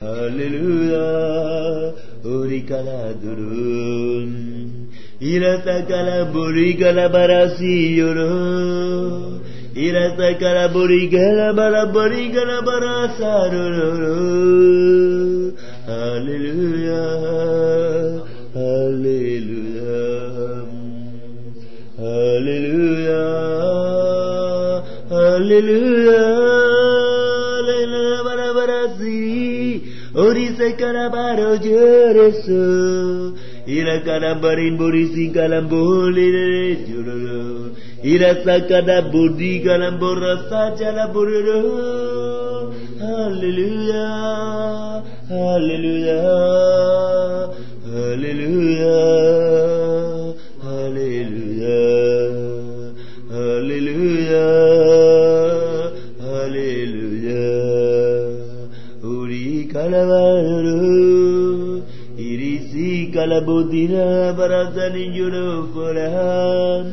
Hallelujah, Urikala Durun, Iratakala Burigala Barasiyuru, Iratakala Burigala Baraburigala Barasaruru, Hallelujah, Hallelujah, Hallelujah, Hallelujah, Hallelujah, からばろじゅれそいらからばりんぼりしんからんぼりれじゅるいらさからぼりからんぼらさちゃらぼるるハレルヤハレルヤハレルヤ لبودنا برزن جنوب فرهان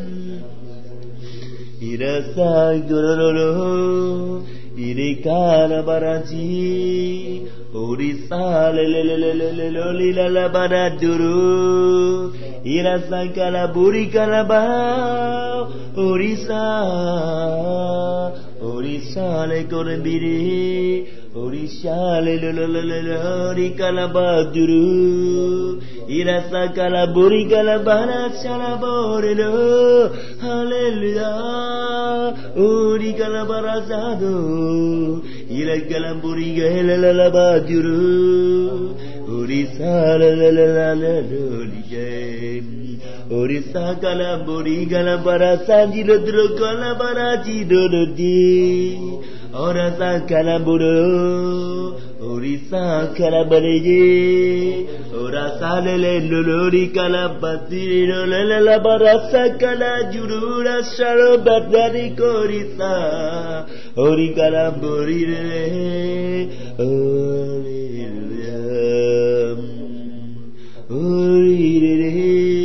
إرسا جرلولو إركان برجي Urisa leleleleleloli la bara duru ira sankala burikala ba Urisa Urisa le korbiri Urisa leleleleleloli kala ba duru Irasa kalaburi kalabana chalaborelo, Hallelujah, Uri kalabarazado, Ira kalamburi galalabaduru, Orisa la la la la la lolije. Orisa kala bori kala bara sanjiro dro kala bara jiro di Orasa kala boro Orisa kala bariye. Orasa lele lolori kala basiri lolele la bara sa kala juru ra sharo badari korisa Ori kala bori lele Ori lele Ori lele Ori lele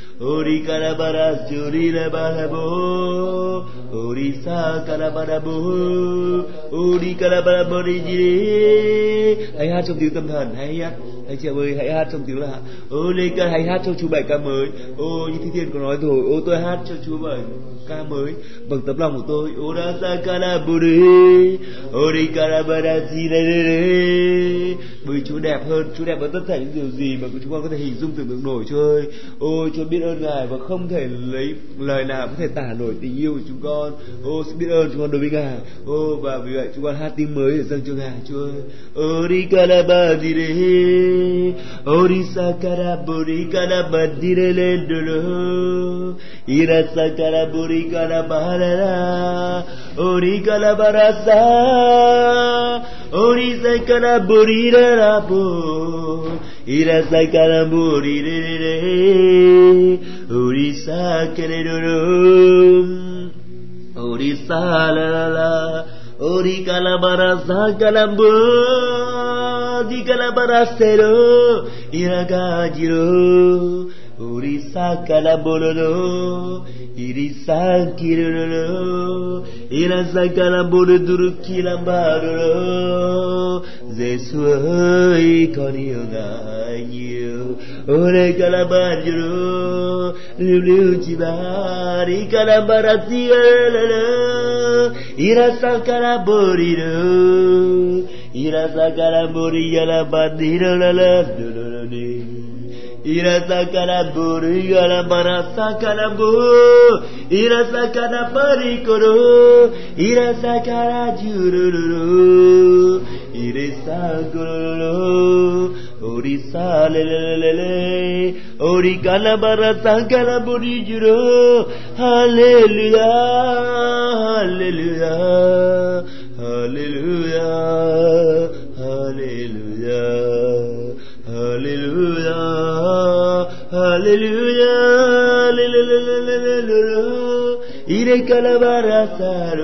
ori karabara suri jurire barabo, ori sakara barabo, ori kara bara. Hãy hát trong tiếng tâm thần, hãy hát. Anh chị ơi hãy hát trong tiếng là ô lê ca hãy hát cho chú bài ca mới. Ô như thi thiên có nói rồi ô tôi hát cho chú bài ca mới bằng tấm lòng của tôi. Ô ra sa ca la bù đê ô đi ca la ba đa bởi chú đẹp hơn chú đẹp hơn tất cả những điều gì mà chúng con có thể hình dung tưởng tượng nổi chú ơi ôi chú biết ơn ngài và không thể lấy lời nào có thể tả nổi tình yêu của chúng con. Ô, xin biết ơn chúng con đối với ngài. Ô, và vì vậy chúng con hát tiếng mới để dâng cho ngài. Chú ơi. Ô đi ca la ba di đê Orisa karaburi karabadire lendulu Irasa karaburi karabarara ra sa Orisa karaburi rarabu re re re. Orisa kereruru Orisa la la la Ori kalabarasa kalambu di kalabarasero iragajiro Urisakalabololo, irisakirolo, irasakalaboduru kilambarolo, zeswoi konioganyo, ore kalabarjolo, libliutibari la bandiro ಇರಸಕನಬುರು ಇರ ಮನಸಕನಬು ಇರಸಕನ ಪರಿಕುರು. ಇರಸಕನ ಜುರುರು. ಇರಿಸ ಗುರುರು ಒರಿಸಾಲೆಲೆಲೆಲೆ ಒರಿ ಕಲಬರ ಸಕಲ ಬುರಿಜುರು. Hallelujah hallelujah hallelujah hallelujah Alléluia, Alléluia, Alléluia, il est calabarasa,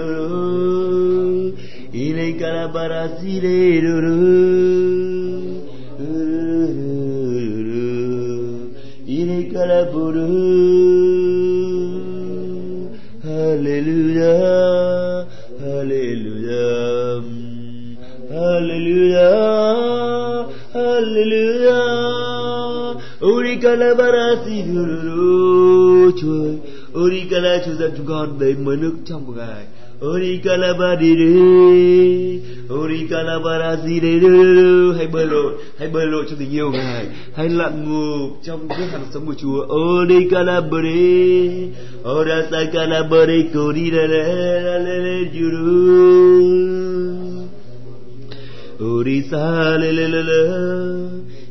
il est calabarasa, il est bể mới nước trong của ngài Uri kalabadi đi Uri kalabarazi đi Hãy bơi lội Hãy bơi lội trong tình yêu Ngài Hãy lặng ngục trong nước hàng sống của Chúa Uri kalabari, Orasa kalabadi Kodi da da da da da Juru Uri sa le le le le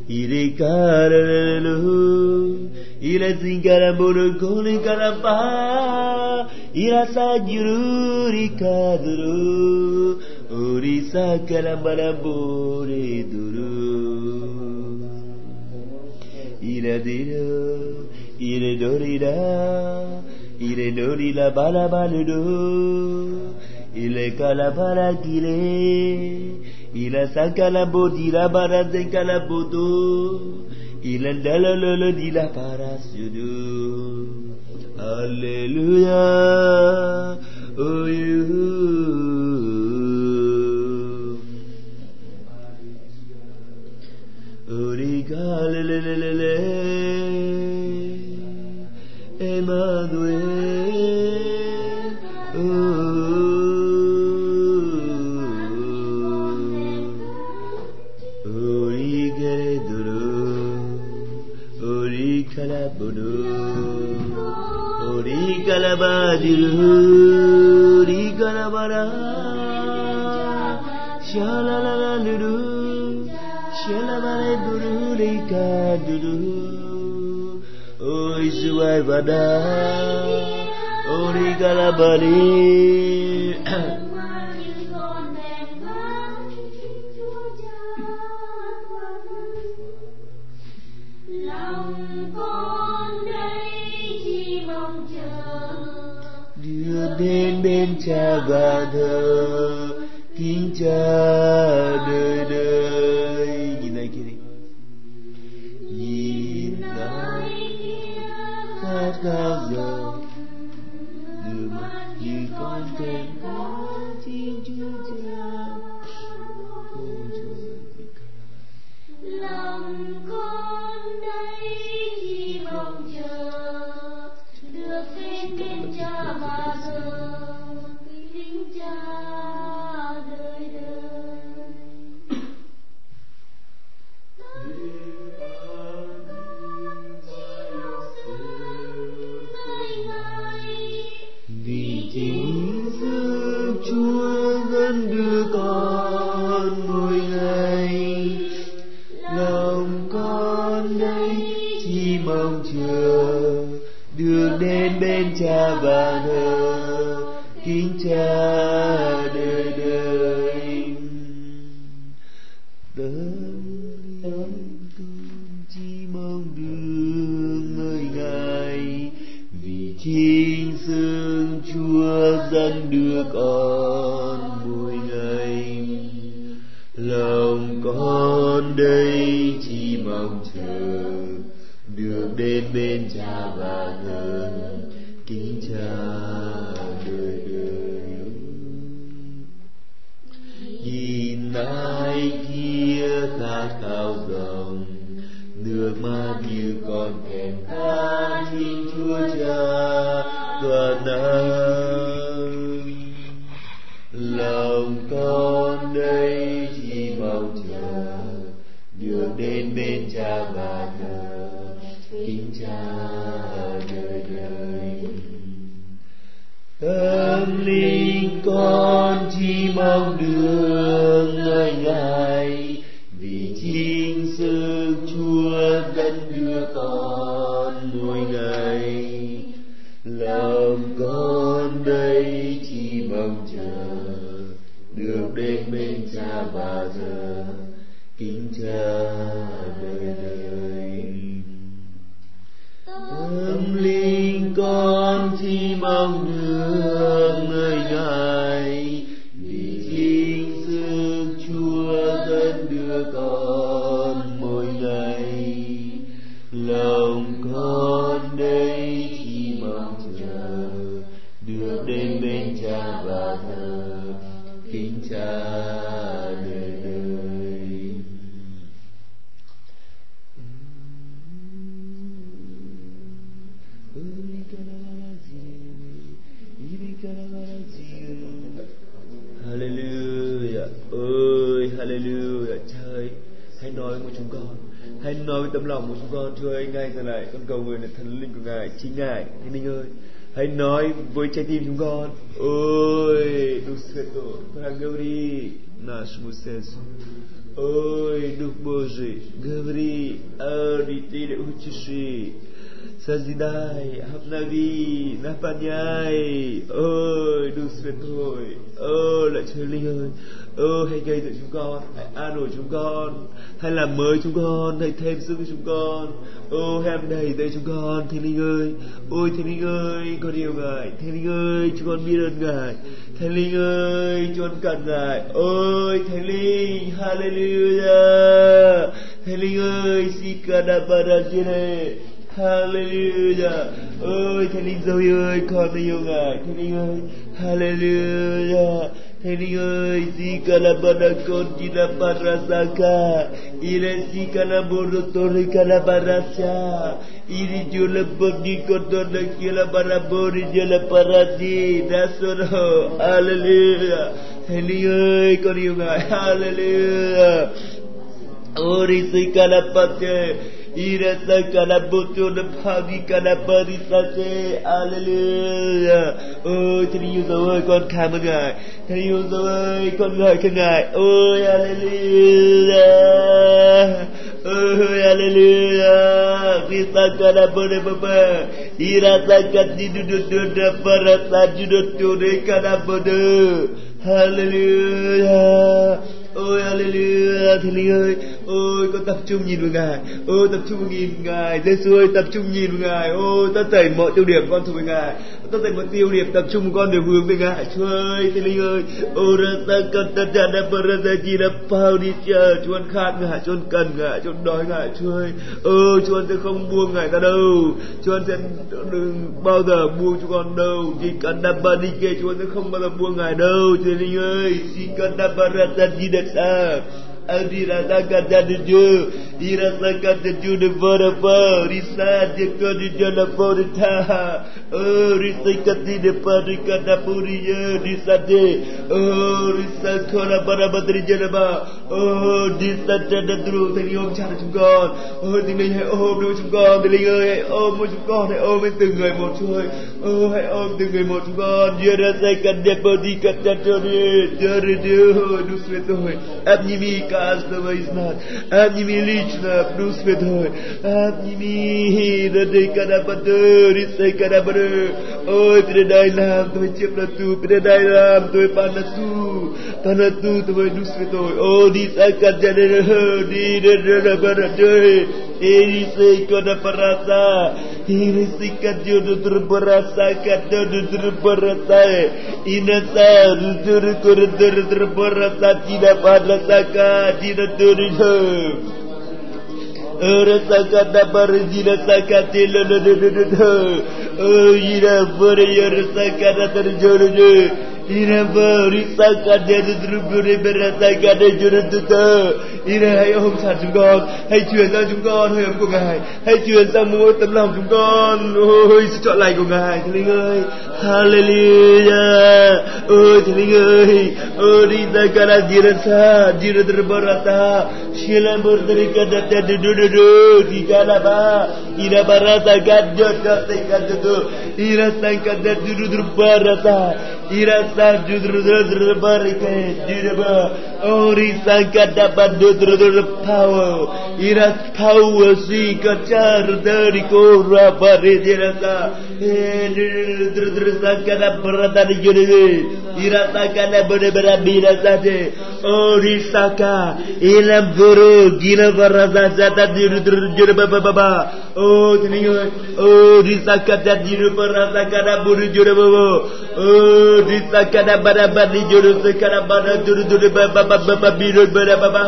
Iri ka le le le le ila zingarambunun kunin karamba ila sajururi kadru urisa kalambarambure duru ila diru ila dorira ila dorila balabaludu ila kalabaragile ila sakalabodira barazenkalabodoo Il est le, le, le, dit la Alléluia. Oh, Emmanuel. البنود أريك لباد أريك لبرا شالا لا لا لدو شالا بلا برو ليكا ددو أوي زوار بدا أريك لبالي किञ्च वद किञ्च đất đưa chúng con Chúa ơi ngay giờ này con cầu nguyện là thần linh của ngài chính ngài thánh linh ơi hãy nói với trái tim chúng con ôi Đức Свято проговори нашему сердцу ой Дух Божий говори о ты утеши созидай, обнови, наполняй. Ôi, đổi chúng con, hãy làm mới chúng con, hãy thêm sức cho chúng con. Ôi, hãy đầy tay chúng con, Thánh Linh ơi, ôi Thánh Linh ơi, con yêu Ngài, Thánh Linh ơi, chúng con biết ơn Ngài, Thánh Linh ơi, chúng con cần Ngài, ôi Thánh Linh, Hallelujah, Thánh Linh ơi, Sikadabarajire, Hallelujah. Ôi Thánh Linh dâu ơi, con yêu Ngài. Thánh Linh ơi, Hallelujah. Thánh Linh ơi, Zikalabana con Jinaparasaka. Ire Zikalaboro Torre Calabarasya. Iri Jula Bodi Kotona Kila Barabori Jala Paradi. Nasoro. Hallelujah. Thánh Linh ơi, con yêu Ngài. Hallelujah. Ori Zikalapate. Irasa kana kana barisake Alleluia. Ôi Thánh yêu dấu ơi, con cảm ơn Ngài. Thánh yêu dấu ơi, con ngợi khen Ngài. Ôi Hallelujah Ôi Hallelujah Risa kana bode baba Irasa duduk duduk barasa duduk duduk kana bode Hallelujah Ôi, Hallelujah thì Linh ơi. Ôi, con tập trung nhìn vào Ngài. Ôi, tập trung nhìn Ngài. Giêsu ơi, tập trung nhìn vào Ngài. Ôi, tất thảy mọi tiêu điểm con thuộc về Ngài. Tất thành mọi tiêu điểm tập trung con đều hướng về Ngài. Chúa ơi thế Linh ơi. Ô, ra ta cần ta ra đã bờ ra chi đã bao đi chờ. Chúa con khát Ngài Chúa con cần Ngài Chúa con đói Ngài. Chúa ơi. Ơ Chúa con sẽ không buông Ngài ta đâu. Chúa con sẽ đừng bao giờ buông chúng con đâu. Chỉ cần đạp bà đi kê Chúa con sẽ không bao giờ buông Ngài đâu. Thế Linh ơi, Chỉ cần đạp bà ra ta chi được chưa? Irakakata Junavara Risanya Kajana Vodataha Risakadina Padikana Puriya Risade Risakona Barabadri Janaba Oh Disatana Dru Thầy ôm cha chúng con Ôi tình linh hãy ôm đôi chúng con Tình linh ơi hãy ôm mỗi chúng con Hãy ôm với từng người một Chúa ơi Ô hãy ôm từng to một chúng con Yerasakadina Padikata Jore Jore Jore Dusuetoy Abnimi Kasnava Isnat Abnimi Lich Krishna plus with her. Admi he the dekada padu risekada padu. Oh, pide dailam tuve chepratu, pide tu, tuve panatu, panatu tuve nusvito. Oh, disakar jane rho, di de de de padu. Ini sekada perasa, ini sekat jodoh Terberasa Kata Terberasa terperasa. Ina sa rujur kor tidak pada saka tidak terjemah. Rasakan dapat rasakan tila la la la la. Oh, ira beri rasakan terjadi. Ira beri rasakan dia terberi berasakan dia jurut tu. Ira hãy ôm chặt chúng con, hãy truyền ra chúng con hơi ấm của Ngài, hãy truyền ra mỗi tấm lòng chúng con. Ôi, sự chọn lành của Ngài, Thánh Linh ơi. Hallelujah. Ôi Thánh Linh ơi, ôi đi ra cara dirasa, dirasa berata. Shila berdiri kada kada du du du di kana ba. Ira barata kada kada kada du. Ira sang kada du du du barata. Ira sang du du du du barike du ba. Oh ri sang kada ba du du du power. Ira power si kacar dari kora bare dirasa. Eh du du du sang kada berata di judi. Ira sang kada berbera birasa de. Oh ri saka ilam guru, gila barasa jata diru diru diru baba baba oh tini oh disaka jata diru barasa kada buru diru baba oh disaka da bara badi diru sekada bara diru diru baba baba baba biru bara baba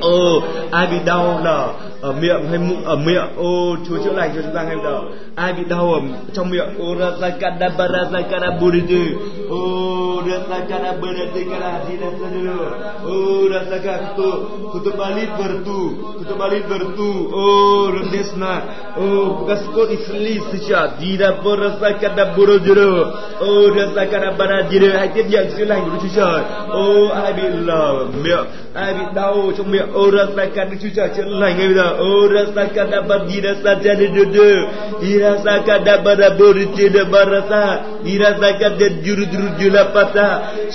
Ô, ai bị đau là ở miệng hay mụn ở miệng, ô Chúa chữa lành cho chúng ta ngay bây giờ. Ai bị đau ở trong miệng, ô razakada barazakada buridu, ô razakada barazakada dinasadu, ô razaka kutu tu balit bertu, kutu balit bertu, ô rendesna, ô kaskot iflis sejak dira barazakada burudu, ô razakada barajidu, hãy tiếp nhận chữa lành của Đức Chúa Trời. Ô ai bị lở miệng, ai bị đau trong miệng, ô rasakan Đức Chúa Trời chữa lành ngay bây giờ. Ô rasakan abadira sajada dudu, irasakan abada borite barasa, irasakan de juru juru jula pata,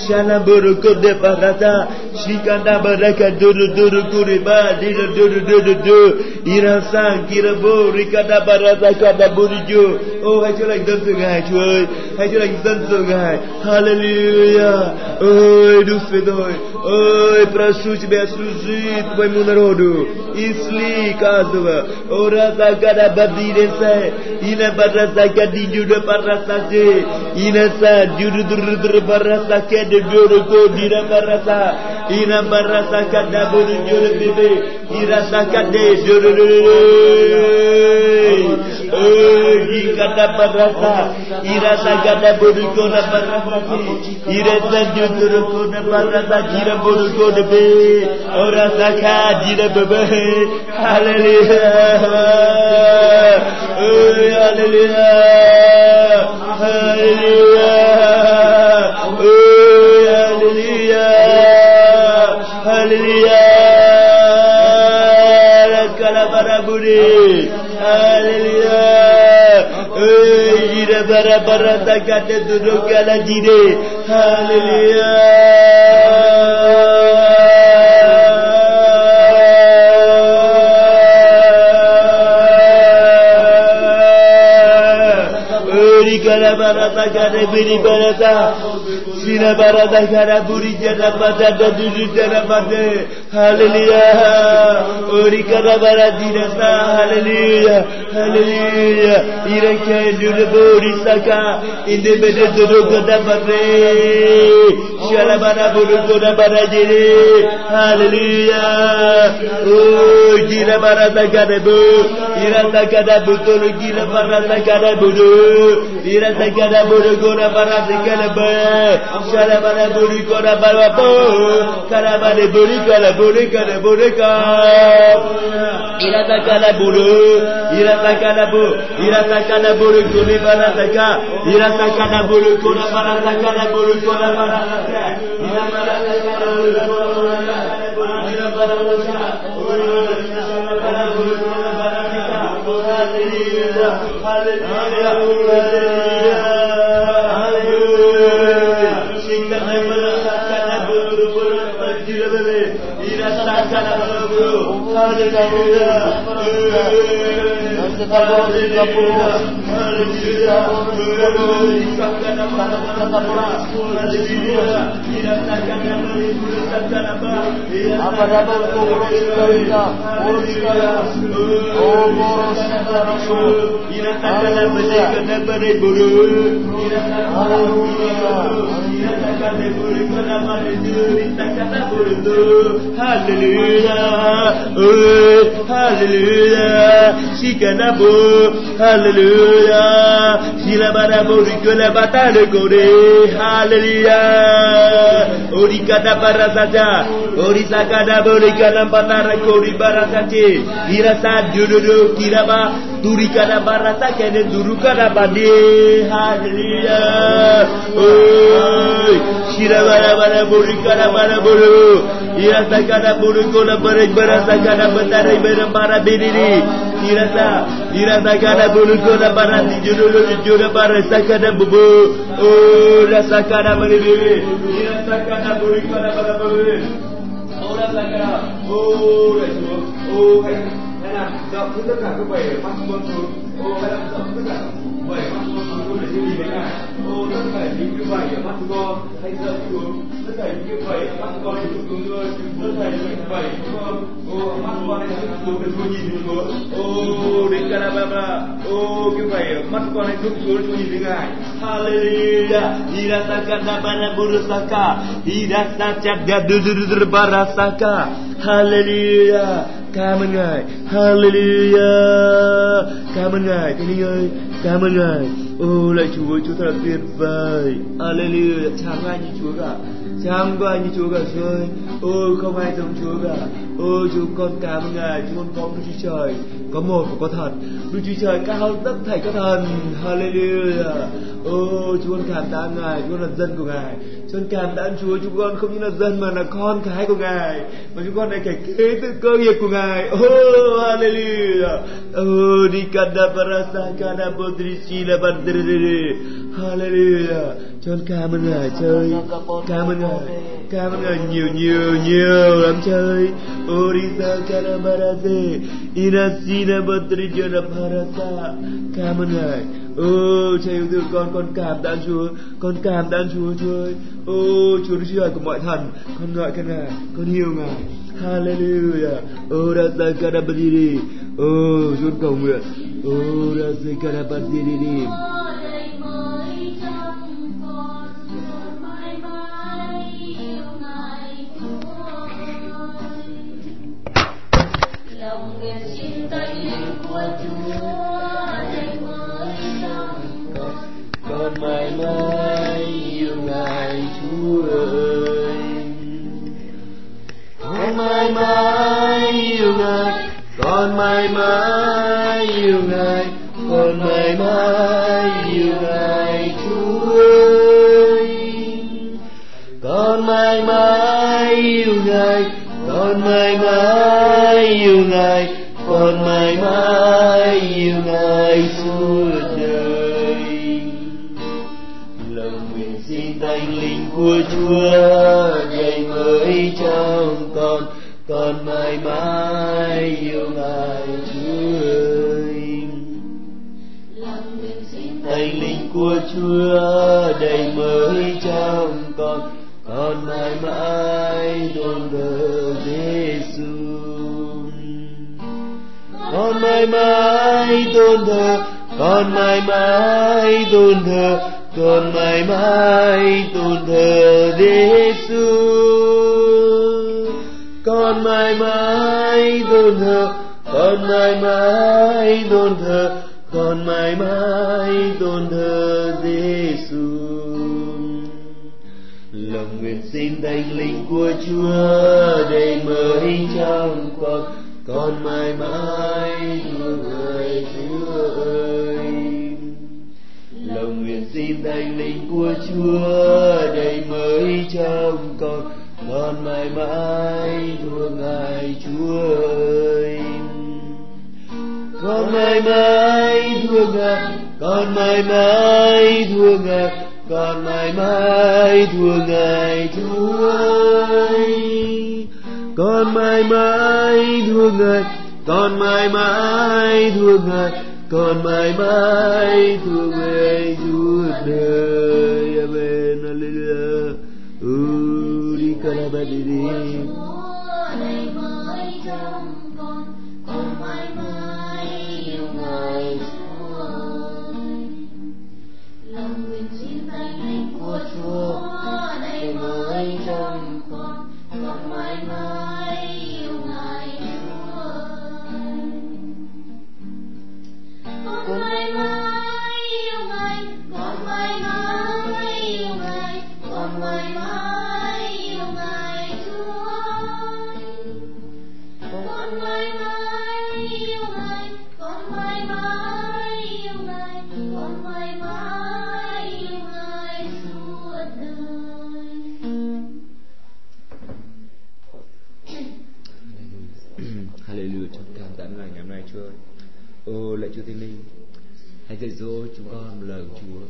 shala boroko de barata, shikanda baraka duru duru kuriba, dira duru duru duru, irasan kirabo rikada barasa kada burijo. Ô hãy chữa lành dân sự Ngài Chúa ơi, hãy chữa lành dân sự Ngài. Hallelujah. Ôi Duh Святой, ой, прошу Тебя, служи Твоему народу, и сли kazwa orada gara badire sa ine barasa kadi jude barasa se ine sa. Judu dur dur barasa kede dure ko dire barasa ine barasa kada buru jure bibe irasa kade jure Ikata barasa, irasa kata buruko na barasa, irasa juduruko na barasa, jira buruko na be, orasa ka jira bebe, ha hallelujah, oh hallelujah, hallelujah, oh hallelujah, hallelujah, kalabara budi, hallelujah, oh gira bara bara saka de duduk kala jire, Kala barada gare biri berada sine barada gare buri gare bada da düzü gare bade. Haleluya uri kara bara dirasa haleluya haleluya ireke dürü buri saka. Inde bede dürü gada bade. şalabana burunduna bana geri. Hallelujah. Oh, gire bana da gare bu. Gire da gare bu dolu gire bana da gare bu. Gire da gare bu gona bana da gare bu. Şalabana buru gona bana bu. Karabana buru gare buru gare buru gare. Gire da gare buru. Gire da gare bu. Gire da gare buru gona bana da gare. Gire da gare buru gona bana da gare buru gona bana da Hallelujah. Hallelujah. kate buru kona maru du mita kata buru du Hallelujah, oh Hallelujah, si kana bo Hallelujah, si la bara buru kona bata le gore Hallelujah, ori kata bara saja, ori saka da buru kona bara saje, ira sa du du duri kada barata kada duru kada badi. Hadriya oi. Shira bara bara buri kada bara buru. Ira tak kada buru kona bare bara ta kada batare bara bara biriri ira ta. Ira ta kada buru kona bara ti juru juru juru bara ta kada bubu. O ra ta kada mani ira tak kada buri kada bara buru. Oh, that's like a... Oh, that's a... Oh. Hãy làm rộng tất cả các bảy mắt xuống xuống, ô hãy làm rộng tất cả bảy mắt xuống xuống để như gì với ngài, ô tất cả những cái bảy ở mắt chúng con hãy dâng xuống. Tất cả những cái bảy ở mắt con hãy dâng xuống ơi tất cả những cái vảy ô mắt con hãy rộng xuống để Chúa nhìn thấy Chúa ô đến Canababa ô cái bảy mắt con hãy rộng xuống để Chúa nhìn thấy Ngài. Hallelujah. Hirasaka Banaburusaka Hirasaka Dududubarasaka Hallelujah. Cảm ơn Ngài. Hallelujah. Cảm ơn Ngài. Thánh Linh ơi Cảm ơn Ngài. Ô, lạy Chúa Chúa thật là tuyệt vời. Hallelujah. Chẳng ai như Chúa cả. Chẳng có ai như Chúa cả, Chúa ơi. Ôi không ai giống Chúa cả. Ôi, chúng con cảm ơn Ngài, Chúng con có Đức Chúa Trời, Có một và có thật. Đức Chúa Trời cao tất thảy các thần. Hallelujah. Ôi, chúng con cảm tạ Ngài, Chúng con là dân của Ngài. Chúng con cảm tạ Chúa, Chúng con không những là dân mà là con cái của Ngài. Mà chúng con lại kể kế tự cơ nghiệp của Ngài. Oh hallelujah. Oh di kada parasa kada bodri sila Hallelujah. Chúng con cảm ơn Ngài chơi Cảm ơn Ngài. Cảm ơn Ngài nhiều nhiều nhiều lắm chơi Orisa kada barase Inasina bodri jana parasa Cảm ơn Ngài. Ô, cha yêu thương con con cảm tạ Chúa, con cảm tạ Chúa Chúa ơi. Ô, Chúa Đức Chúa Trời của mọi thần, con ngợi khen Ngài con yêu Ngài. Hallelujah. Ô ra ra ca đa ô, Chúa cầu nguyện. Ô ra lòng nguyện xin tay linh của Chúa đời mới lòng con. Con mãi mãi yêu ngài Chúa ơi. Con mãi mãi yêu ngài, con mãi mãi yêu ngài, con mãi mãi yêu ngài Chúa ơi. Con mãi mãi yêu ngài con mãi mãi yêu ngài, con mãi mãi yêu ngài suốt đời. Lòng nguyện xin thánh linh của Chúa ngày mới trong con con mãi mãi yêu ngài Chúa ơi thánh linh của Chúa đầy mới trong con con mãi mãi tôn thờ Giêsu con mãi mãi tôn thờ con mãi mãi tôn thờ con mãi mãi tôn thờ Giêsu con mãi mãi tôn thờ con mãi mãi tôn thờ con mãi mãi tôn thờ Giêsu nguyện xin thánh linh của Chúa đầy mới trong con con mãi mãi thương người Chúa ơi. Lòng nguyện xin thánh linh của Chúa đầy mới trong con con mãi mãi thương ngài Chúa ơi. Con mãi mãi thương ngài, con mãi mãi thương ngài còn mãi mãi thua ngài Chúa ơi. Con mãi mãi thua ngài, con mãi mãi thua ngài, con mãi mãi thua ngài suốt đời amen. Hallelujah. Uri kalabadiri. Con mãi lạy Chúa thiên Linh, hãy dạy dỗ chúng con lời của Chúa.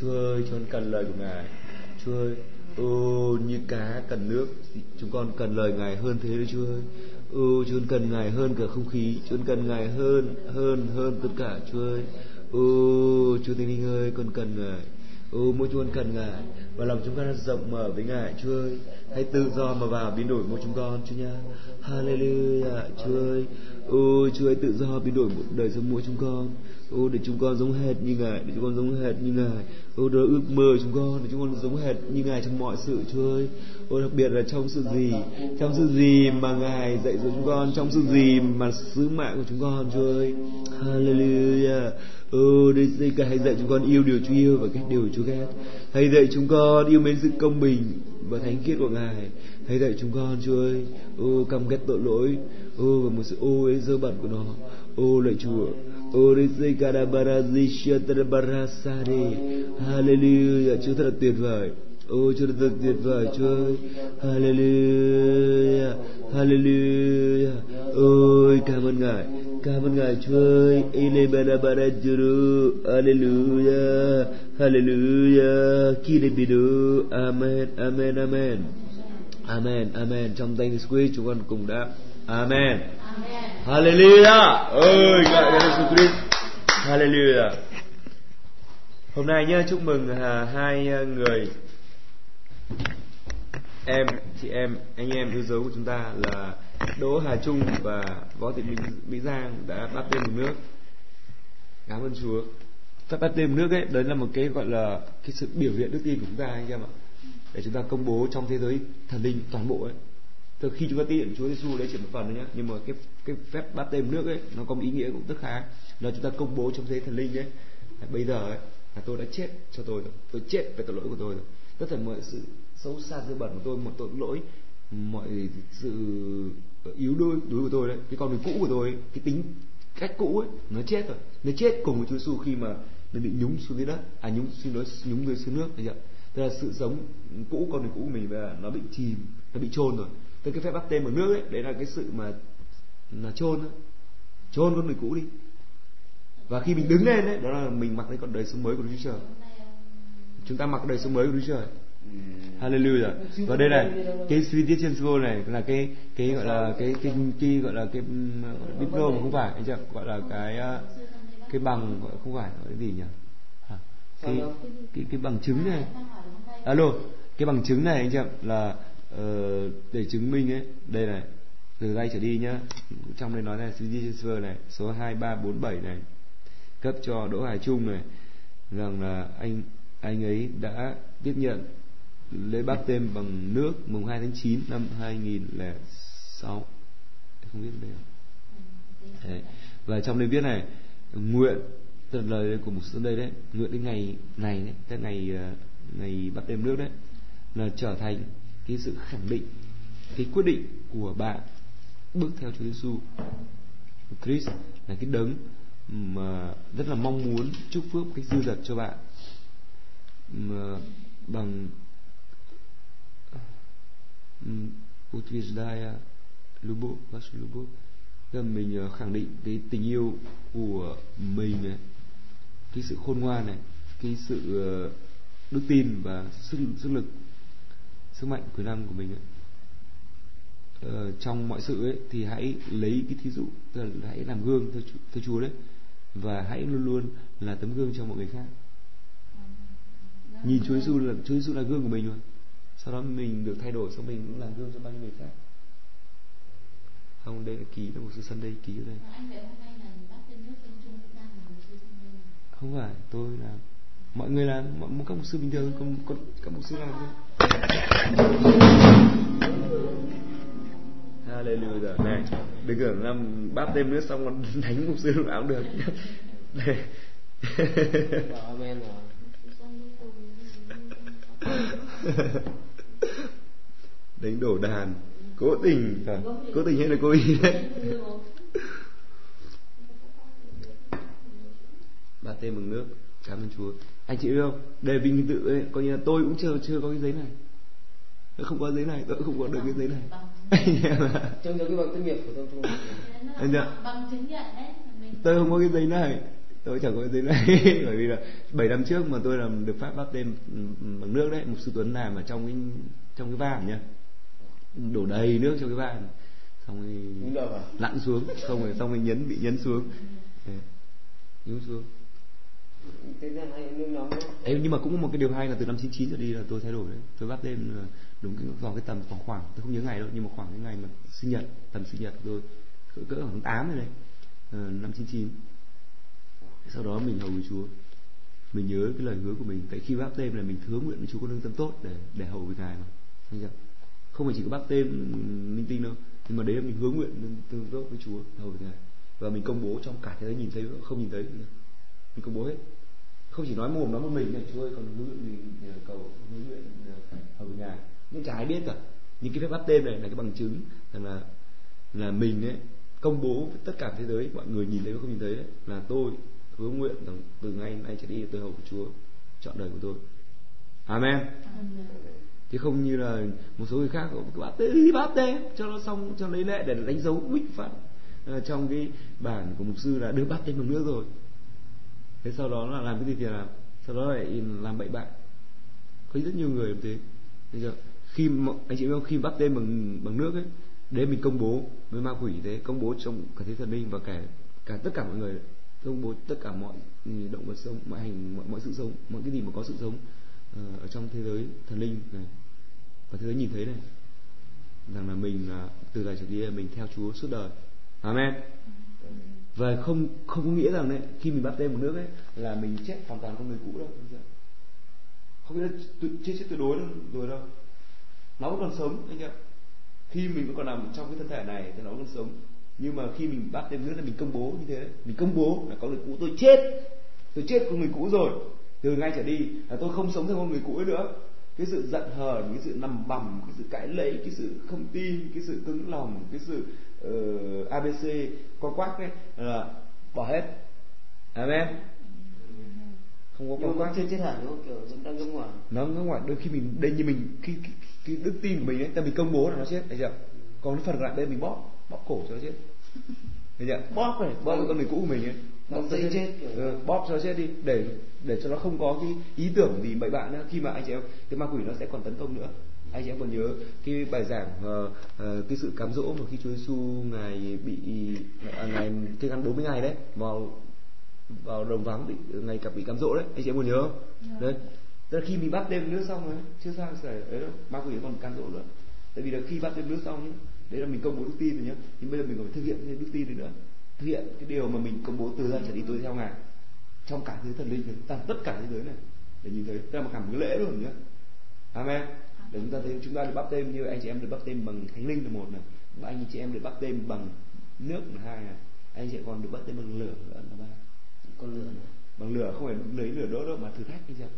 Chúa ơi, chúng con cần lời của Ngài. Chúa ơi, ô như cá cần nước, chúng con cần lời Ngài hơn thế đó Chúa ơi. Ô chúng con cần Ngài hơn cả không khí, chúng con cần Ngài hơn hơn hơn tất cả Chúa ơi. Ô Chúa thiên Linh ơi, con cần Ngài. ô mỗi chúng con cần ngài và lòng chúng con rộng mở với ngài chúa ơi hãy tự do mà vào biến đổi mỗi chúng con chúa nha hallelujah chúa ơi ô chúa hãy tự do biến đổi một đời sống mỗi chúng con. Ô để chúng con giống hệt như ngài để chúng con giống hệt như ngài. Ô đó ước mơ chúng con để chúng con giống hệt như ngài trong mọi sự chúa ơi. Ô đặc biệt là trong sự gì trong sự gì mà ngài dạy dỗ chúng con trong sự gì mà sứ mạng của chúng con chúa ơi. Hallelujah. Ô đây, đây cả hãy dạy chúng con yêu điều Chúa yêu và ghét điều Chúa ghét. Hãy dạy chúng con yêu mến sự công bình và thánh khiết của ngài. Hãy dạy chúng con Chúa ơi. Ô căm ghét tội lỗi ô và một sự ô ấy dơ bẩn của nó. Ô lạy Chúa. Ô hallelujah. Chúa thật là tuyệt vời. Ô, Chúa thật tuyệt vời, Chúa ơi. Hallelujah. Hallelujah. Ôi, cảm ơn Ngài. Cảm ơn Ngài, Chúa ơi. Ele bara bara Hallelujah. Hallelujah. Kile Amen Amen Amen. Amen Amen. Trong danh của chúng con cùng đáp Amen. Hallelujah. Ôi ngợi Chúa Jesus Christ. Hallelujah. Hôm nay nhá chúc mừng à, hai à, người. Em chị em anh em yêu dấu của chúng ta là Đỗ Hà Trung và Võ Thị Mỹ, Mỹ Giang đã bắt tên một nước. Cảm ơn Chúa. Các bắt tên một nước ấy đấy là một cái gọi là cái sự biểu hiện đức tin của chúng ta anh em ạ. Để chúng ta công bố trong thế giới thần linh toàn bộ ấy từ khi chúng ta tin Chúa Giêsu đấy chỉ một phần thôi nhá, nhưng mà cái cái phép bát tên nước ấy, nó có một ý nghĩa cũng rất khá. Là chúng ta công bố trong thế thần linh đấy. bây giờ ấy, là tôi đã chết cho tôi rồi, tôi chết về tội lỗi của tôi rồi. Tất cả mọi sự xấu xa dơ bẩn của tôi, mọi tội lỗi, mọi sự yếu đuối đối của tôi đấy, cái con người cũ của tôi cái tính cách cũ ấy, nó chết rồi. Nó chết cùng với Chúa Giêsu khi mà nó bị nhúng xuống dưới đất à nhúng xin lỗi nhúng dưới, xuống nước, thấy chưa? Tức là sự sống cũ, con người cũ của mình và nó bị chìm, nó bị chôn rồi tức cái phép bắt tên bằng nước ấy đấy là cái sự mà là chôn chôn con người cũ đi. Và khi mình đứng lên đấy đó là mình mặc lên con đời sống mới của Đức Chúa Trời. Chúng ta mặc đời sống mới của Đức Chúa Trời. Hallelujah. Và đây này, cái suy tiết trên symbol này là cái cái gọi là cái cái cái gọi là cái diploma không phải anh chị gọi là cái à, cái bằng gọi không phải gọi cái gì nhỉ? À, cái cái cái bằng chứng này. Alo, cái bằng chứng này anh chị là uh, để chứng minh ấy, đây này từ đây trở đi nhá. Trong đây nói là CD transfer này, số 2347 này cấp cho Đỗ Hải Trung này rằng là anh anh ấy đã tiếp nhận lễ báp tên bằng nước mùng 2 tháng 9 năm 2006 không biết đây đấy. và trong đây viết này nguyện từ lời của một sư đây đấy nguyện đến ngày này đấy, cái ngày ờ, ngày bắt đêm nước đấy là trở thành cái sự khẳng định cái quyết định của bạn bước theo Chúa Giêsu Christ là cái đấng mà rất là mong muốn chúc phước cái dư dật cho bạn mà bằng утверждая любовь, вашу любовь, là mình ờ, khẳng định cái tình yêu của mình này, cái sự khôn ngoan này, cái sự ờ, đức tin và sức sức lực, sức mạnh quyền năng của mình ấy. Ờ, trong mọi sự ấy thì hãy lấy cái thí dụ, tức là hãy làm gương theo, theo Chúa đấy và hãy luôn luôn là tấm gương cho mọi người khác. Nhìn Chúa Giêsu là Chúa Giêsu là gương của mình rồi sau đó mình được thay đổi sau mình cũng làm gương cho bao nhiêu người khác không đây là ký là một sư sân đây ký ở đây không phải tôi làm mọi người làm mọi các mục sư bình thường còn, còn các mục sư làm thôi. Hallelujah. Này đừng tưởng làm bát thêm nước xong còn đánh mục sư lúc nào cũng được. Amen đánh đổ đàn. Cố tình à, cố tình hay là cố ý đấy? Bà tên mừng nước cảm ơn chúa. Anh chị biết không? Đề vinh tự ấy coi như là tôi cũng chưa chưa có cái giấy này. Không có giấy này tôi cũng không có được cái giấy này. Trong cái bằng tốt nghiệp của tôi không anh ạ. Bằng chứng nhận đấy tôi không có cái giấy này. Tôi chẳng có cái giấy này. Bởi vì là bảy năm trước mà tôi làm được pháp báp tên bằng nước đấy một sư tuấn làm ở trong cái trong cái van nhá. Đổ đầy nước cho cái van. Xong rồi lặn xuống không rồi xong rồi nhấn bị nhấn xuống. Đấy. nhúng xuống thế là hay nước nóng đó. Ê, nhưng mà cũng có một cái điều hay là từ năm 99 trở đi là tôi thay đổi đấy. Tôi bắt đêm là ờ, đúng cái vào cái tầm khoảng khoảng tôi không nhớ ngày đâu nhưng mà khoảng cái ngày mà sinh nhật tầm sinh nhật của tôi cỡ cỡ khoảng tháng 8 rồi đấy ờ, năm 99 sau đó mình hầu với Chúa. Mình nhớ cái lời hứa của mình tại khi báp tên là mình hứa nguyện với Chúa có lương tâm tốt để để hầu với ngài mà. Không, không phải chỉ có báp tên ừ, linh tinh đâu nhưng mà đấy là mình hứa nguyện lương tâm tốt với Chúa hầu với ngài. Và mình công bố trong cả thế giới nhìn thấy không nhìn thấy mình công bố hết không chỉ nói mồm nói một mình này Chúa ơi còn hứa nguyện mình nhờ cầu hứa nguyện ờ, hầu với ngài nhưng chả ai biết cả những cái phép báp tên này là cái bằng chứng rằng là là mình ấy công bố với tất cả thế giới mọi người nhìn thấy và không nhìn thấy đấy, là tôi hứa nguyện rằng từ ngày nay trở đi tôi hầu của Chúa chọn đời của tôi. Amen. Chứ không như là một số người khác cứ báp tên đi báp tên cho nó xong cho lấy lệ để đánh dấu bích phát ờ, trong cái bản của mục sư là đưa báp tên bằng nước rồi thế sau đó là làm cái gì thì làm sau đó lại làm bậy bạ. Có rất nhiều người làm thế. Bây giờ khi anh chị biết không? Khi bắt tên bằng bằng nước ấy để mình công bố với ma quỷ thế công bố trong cả thế thần linh và cả cả tất cả mọi người. Công bố tất cả mọi động vật sống mọi hành mọi, mọi sự sống mọi cái gì mà có sự sống ờ, ở trong thế giới thần linh này. Và thế giới nhìn thấy này rằng là mình là từ giờ trở đi là mình theo Chúa suốt đời. Amen và không không có nghĩa rằng đấy khi mình bắt tên một nước ấy là mình chết hoàn toàn con người cũ đâu không nghĩa là chết chết tuyệt đối đâu, rồi đâu. Nó vẫn còn sống anh ạ. Khi mình vẫn còn nằm trong cái thân thể này thì nó vẫn còn sống. Nhưng mà khi mình bắt tên nước là mình công bố như thế. Mình công bố là con người cũ tôi chết. Tôi chết con người cũ rồi. Từ ngay trở đi là tôi không sống theo con người cũ ấy nữa. Cái sự giận hờn cái sự nằm bằm cái sự cãi lẫy cái sự không tin cái sự cứng lòng cái sự uh, abc co quắc ấy là bỏ hết. Amen. Không có nhưng co mà quắc chưa chết hẳn đúng không? Kiểu vẫn đang ngâm ngoài nó nó ngoài đôi khi mình đây như mình khi cái, cái đức tin của mình ấy ta mình công bố là nó chết thấy chưa? Còn cái phần lại đây mình bóp bóp cổ cho nó chết. Thấy chưa? Bóp này bóp con người cũ của mình ấy. Bóp dây nó chết. kiểu. Ừ, bóp cho nó chết đi để để cho nó không có cái ý tưởng gì bậy bạ nữa. Khi mà anh chị em cái ma quỷ nó sẽ còn tấn công nữa anh chị em còn nhớ cái bài giảng ờ, ờ, cái sự cám dỗ mà khi Chúa Giêsu ngài bị à, ngài thức ăn 40 ngày đấy vào vào đồng vắng bị ngày cặp bị cám dỗ đấy. Anh chị em còn nhớ không? Đấy. Tức là khi mình bắt đêm nước xong rồi chưa sao phải đấy đâu ma quỷ còn cám dỗ nữa. Tại vì là khi bắt đêm nước xong nhé đấy là mình công bố đức tin rồi nhé nhưng bây giờ mình còn phải thực hiện cái đức tin này nữa. Thực hiện cái điều mà mình công bố từ giờ trở đi tôi theo ngài. Trong cả thế giới thần linh này, toàn tất cả thế giới này. Để nhìn thấy tức là một cả một cái lễ luôn nhé amen để chúng ta thấy chúng ta được bắt tên như anh chị em được bắt tên bằng thánh linh là một này và anh chị em được bắt tên bằng nước là hai này anh chị còn được bắt tên bằng lửa nữa là ba. Con lửa nữa. Bằng lửa không phải lấy lửa đốt đâu mà thử thách anh chị em.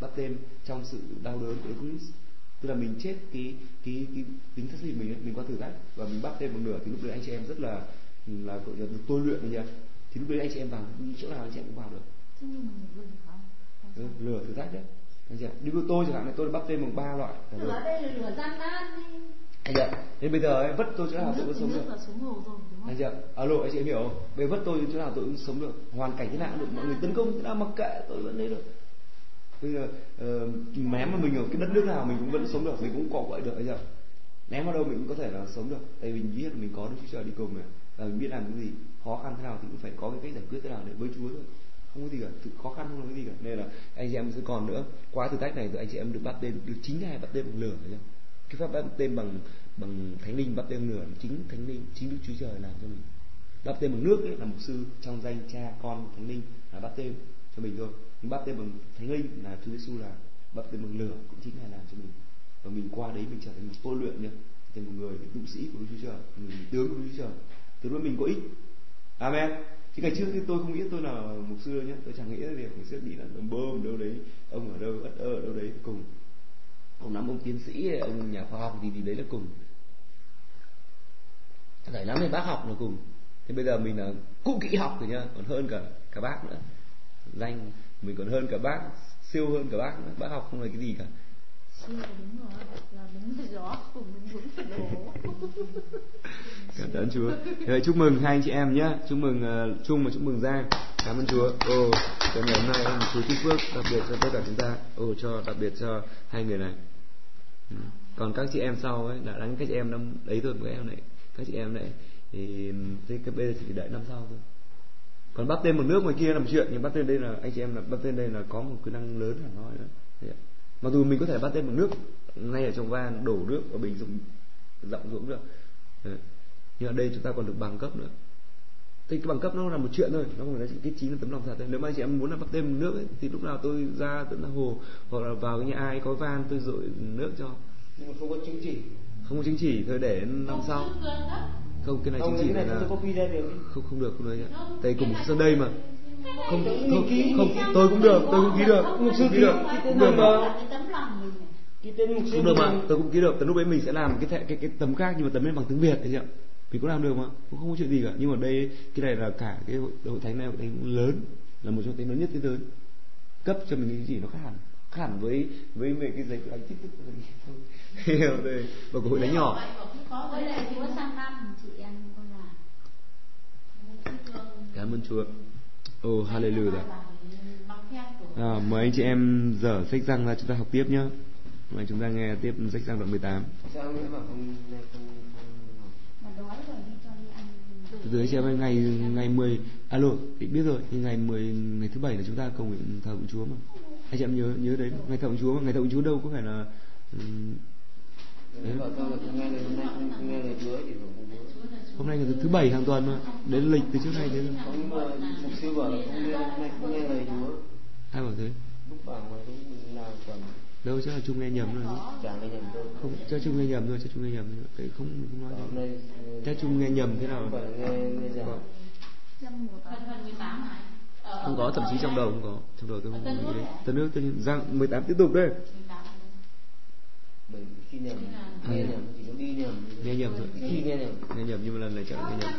Bắt tên trong sự đau đớn của Đức Christ. Tức là mình chết cái cái cái tính thất linh mình ấy, mình qua thử thách và mình bắt tên bằng lửa thì lúc đấy anh chị em rất là là gọi là được tôi luyện anh chị em. Thì lúc đấy anh chị em vào chỗ nào anh chị em cũng vào được. Thế nhưng mà mình? Ừ, lửa thử thách đấy em đi với tôi chẳng hạn này tôi bắt tên bằng ba loại. Là Lửa đây là lửa gian nan nên bây giờ ấy, vất tôi chỗ nào tôi cũng sống được. là anh chị ạ alo anh chị hiểu không? Bây giờ vất tôi chỗ nào tôi cũng sống được. Hoàn cảnh thế nào được mọi người tấn công thế nào mặc kệ tôi vẫn đấy được. Bây giờ ờ, ném mà mình ở cái đất nước nào mình cũng vẫn sống được mình cũng cọ quậy được anh ạ. Ném vào đâu mình cũng có thể là sống được. Tại vì mình biết là mình có đức chúa trời đi cùng này và mình biết làm cái gì khó khăn thế nào thì cũng phải có cái cách giải quyết thế nào để với chúa thôi không có gì cả, tự khó khăn không có cái gì cả. Nên là anh chị em sẽ còn nữa. Qua thử thách này rồi anh chị em được bắt tên, được chính ngài bắt tên bằng lửa nhá. Cái pháp bắt tên bằng bằng thánh linh, bắt tên bằng lửa chính thánh linh, chính đức chúa trời làm cho mình. Bắt tên bằng nước ấy, là mục sư trong danh cha, con thánh linh là bắt tên cho mình thôi. Nhưng bắt tên bằng thánh linh là chúa giêsu là bắt tên bằng lửa cũng chính là làm cho mình. Và mình qua đấy mình trở thành một tôi luyện nhá. Thành một người dũng sĩ của đức chúa trời người tướng của đức chúa trời từ đó mình có ích. Amen chứ ngày trước thì tôi không nghĩ tôi là mục sư nhé tôi chẳng nghĩ là việc ngày trước bị là ông bơm đâu đấy, ông ở đâu, ất ơ ở đâu đấy, cùng. Ông nắm ông tiến sĩ ông nhà khoa học gì gì đấy là cùng. Giải lắm thì bác học là cùng. Thế bây giờ mình là cụ kỹ học rồi nhá, còn hơn cả cả bác nữa. Danh, mình còn hơn cả bác, siêu hơn cả bác nữa. Bác học không là cái gì cả. Đúng rồi, là đúng cùng đúng phải đổ. cảm ơn Chúa. Rồi chúc mừng hai anh chị em nhé. Chúc mừng uh, Trung và chúc mừng Giang. Cảm ơn Chúa. Ồ cho ngày hôm nay ông Chúa chúc phước đặc biệt cho tất cả chúng ta. Ồ cho đặc biệt cho hai người này. Ừ. còn các chị em sau ấy đã đánh các chị em năm đấy thôi các em này. Các chị em này thì thì cái bây giờ chỉ đợi năm sau thôi. Còn bắt tên một nước ngoài kia là một chuyện nhưng bắt tên đây là anh chị em là bắt tên đây là có một kỹ năng lớn là nói nữa Thế ạ mặc dù mình có thể bắt tên bằng nước ngay ở trong van đổ nước và bình dùng rộng xuống được. Đấy. nhưng ở đây chúng ta còn được bằng cấp nữa. Thì cái bằng cấp nó là một chuyện thôi nó không phải là cái chính là tấm lòng thật thôi. Nếu mà anh chị em muốn là bắt tên bằng nước ấy, thì lúc nào tôi ra tận hồ hoặc là vào cái nhà ai có van tôi dội nước cho. Nhưng mà không có chứng chỉ. Không có chứng chỉ thôi để năm sau. không cái này không chứng chỉ cái này là không copy ra được. không không được không được tại cùng một sân đây mà không không ký, không tôi cũng được tôi cũng ký được. Mục sư cũng ký ký, được cũng được. mà cũng được. Mà tôi cũng ký được. Từ lúc ấy mình sẽ làm cái thẻ, cái cái tấm khác nhưng mà tấm lên bằng tiếng việt đấy chị ạ mình cũng làm được mà cũng không có chuyện gì cả. Nhưng mà đây cái này là cả cái hội, hội thánh này hội thánh lớn là một trong thánh lớn nhất thế giới. Cấp cho mình cái gì nó khác hẳn. Khác hẳn với với về cái giấy đánh tích tích của mình thôi. Hiểu đây và của hội thánh nhỏ. Có với lại chúa sang năm chị em con làm. Cảm ơn chúa oh hallelujah À, mời anh chị em dở sách răng ra chúng ta học tiếp nhé. Mời chúng ta nghe tiếp sách răng đoạn 18. sao Từ chị em ngày ngày 10 alo, thì biết rồi, thì ngày 10 ngày thứ bảy là chúng ta cầu nguyện thờ Chúa mà. Anh chị em nhớ nhớ đấy, ngày thờ Chúa mà, ngày thờ Chúa đâu có phải là ừ, ừm, Nếu bảo sao là không nghe lời hôm nay không không nghe lời Chúa thì cũng không Chúa. hôm nay là thứ bảy hàng tuần mà. Đến lịch từ trước nay thế rồi. Không nhưng mà mục sư bảo là không nghe hôm nay không nghe lời Chúa. Ai bảo thế? Lúc bảo mà đúng mình nào còn Đâu chắc là chung nghe nhầm rồi. chứ. chẳng nghe nhầm đâu. Không, chắc chung nghe nhầm thôi, chắc chung nghe nhầm thôi. Cái không không nói Hôm nay Chắc chung nghe nhầm thế nào? nghe nghe giảng. Dâm một phần phần 18 hả? Không có, thậm chí trong đầu không có. Trong đầu tôi không có nghĩ đấy. Tân nước, tân răng 18 tiếp tục đây. Vì khi nhầm nghe nhầm thì nó đi nhầm. Nghe nhầm thôi. Khi nghe nhầm. nghe nhầm nhưng mà lần này chắc là nghe nhầm.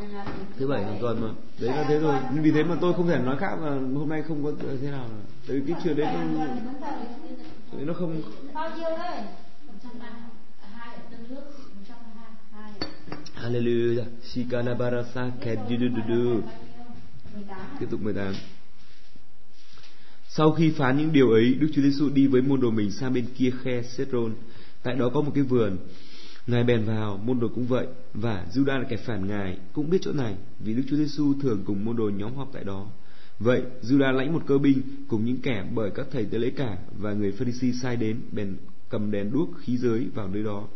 Mình là thứ bảy hàng tuần mà. Đấy là thế rồi nhưng vì thế mà tôi không thể nói khác là hôm nay không có thế nào cả. tại vì cái chuyện đấy nó, nó không bao nhiêu đấy? 132 ở Tân Nước 122 Hallelujah. Shikanabarasa Kedidududu Tiếp tục 18 sau khi phán những điều ấy Đức Chúa Giêsu đi với môn đồ mình sang bên kia khe Cedron Tại đó có một cái vườn. Ngài bèn vào, môn đồ cũng vậy. Và Judas là kẻ phản Ngài. Cũng biết chỗ này Vì Đức Chúa Giêsu thường cùng môn đồ nhóm họp tại đó. Vậy Judas lãnh một cơ binh Cùng những kẻ bởi các thầy tế lễ cả Và người Pharisee sai đến Bèn cầm đèn đuốc khí giới vào nơi đó.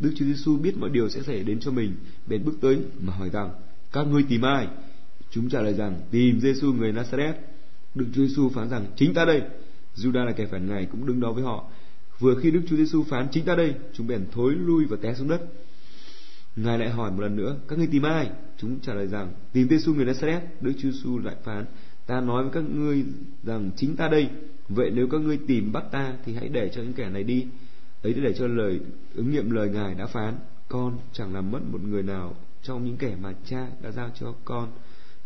Đức Chúa Giêsu biết mọi điều sẽ xảy đến cho mình, bèn bước tới mà hỏi rằng: Các ngươi tìm ai? Chúng trả lời rằng: Tìm Giêsu người Nazareth. Đức Chúa Giêsu phán rằng: Chính ta đây. Judas là kẻ phản ngài cũng đứng đó với họ. Vừa khi Đức Chúa Giêsu phán chính ta đây, chúng bèn thối lui và té xuống đất. Ngài lại hỏi một lần nữa: Các ngươi tìm ai? Chúng trả lời rằng: Tìm Giêsu người Nazareth. Đức Chúa Giêsu lại phán: Ta nói với các ngươi rằng chính ta đây. Vậy nếu các ngươi tìm bắt ta thì hãy để cho những kẻ này đi ấy để cho lời ứng nghiệm lời ngài đã phán con chẳng làm mất một người nào trong những kẻ mà cha đã giao cho con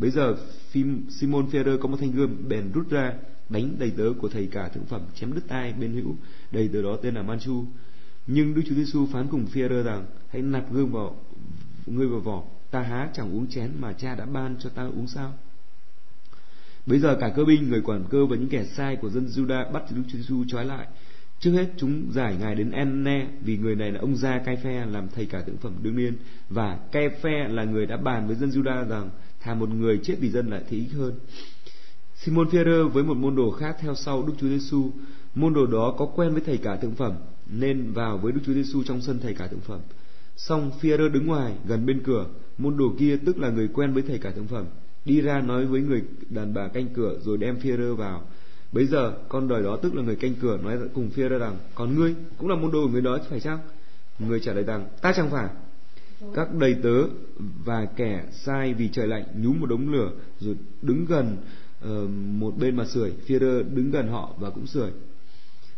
bây giờ phim Simon Ferrer có một thanh gươm bèn rút ra đánh đầy tớ của thầy cả thượng phẩm chém đứt tai bên hữu. Đầy tớ đó tên là Manchu. Nhưng Đức Chúa Giêsu phán cùng Ferrer rằng hãy nạp gươm vào ngươi vào vỏ. Ta há chẳng uống chén mà cha đã ban cho ta uống sao? Bây giờ cả cơ binh, người quản cơ và những kẻ sai của dân Juda bắt Đức Chúa Giêsu trói lại. Trước hết chúng giải ngài đến Enne vì người này là ông gia cai phe làm thầy cả thượng phẩm đương niên và cai phe là người đã bàn với dân Juda rằng thà một người chết vì dân lại thì ích hơn. Simon Peter với một môn đồ khác theo sau Đức Chúa Giêsu, môn đồ đó có quen với thầy cả tượng phẩm nên vào với Đức Chúa Giêsu trong sân thầy cả tượng phẩm. Xong Peter đứng ngoài gần bên cửa, môn đồ kia tức là người quen với thầy cả tượng phẩm đi ra nói với người đàn bà canh cửa rồi đem Peter vào. Bấy giờ con đời đó tức là người canh cửa nói cùng Peter rằng còn ngươi cũng là môn đồ của người đó phải chăng? Người trả lời rằng ta chẳng phải. Các đầy tớ và kẻ sai vì trời lạnh nhúm một đống lửa rồi đứng gần uh, một bên mà sưởi. Peter đứng gần họ và cũng sưởi.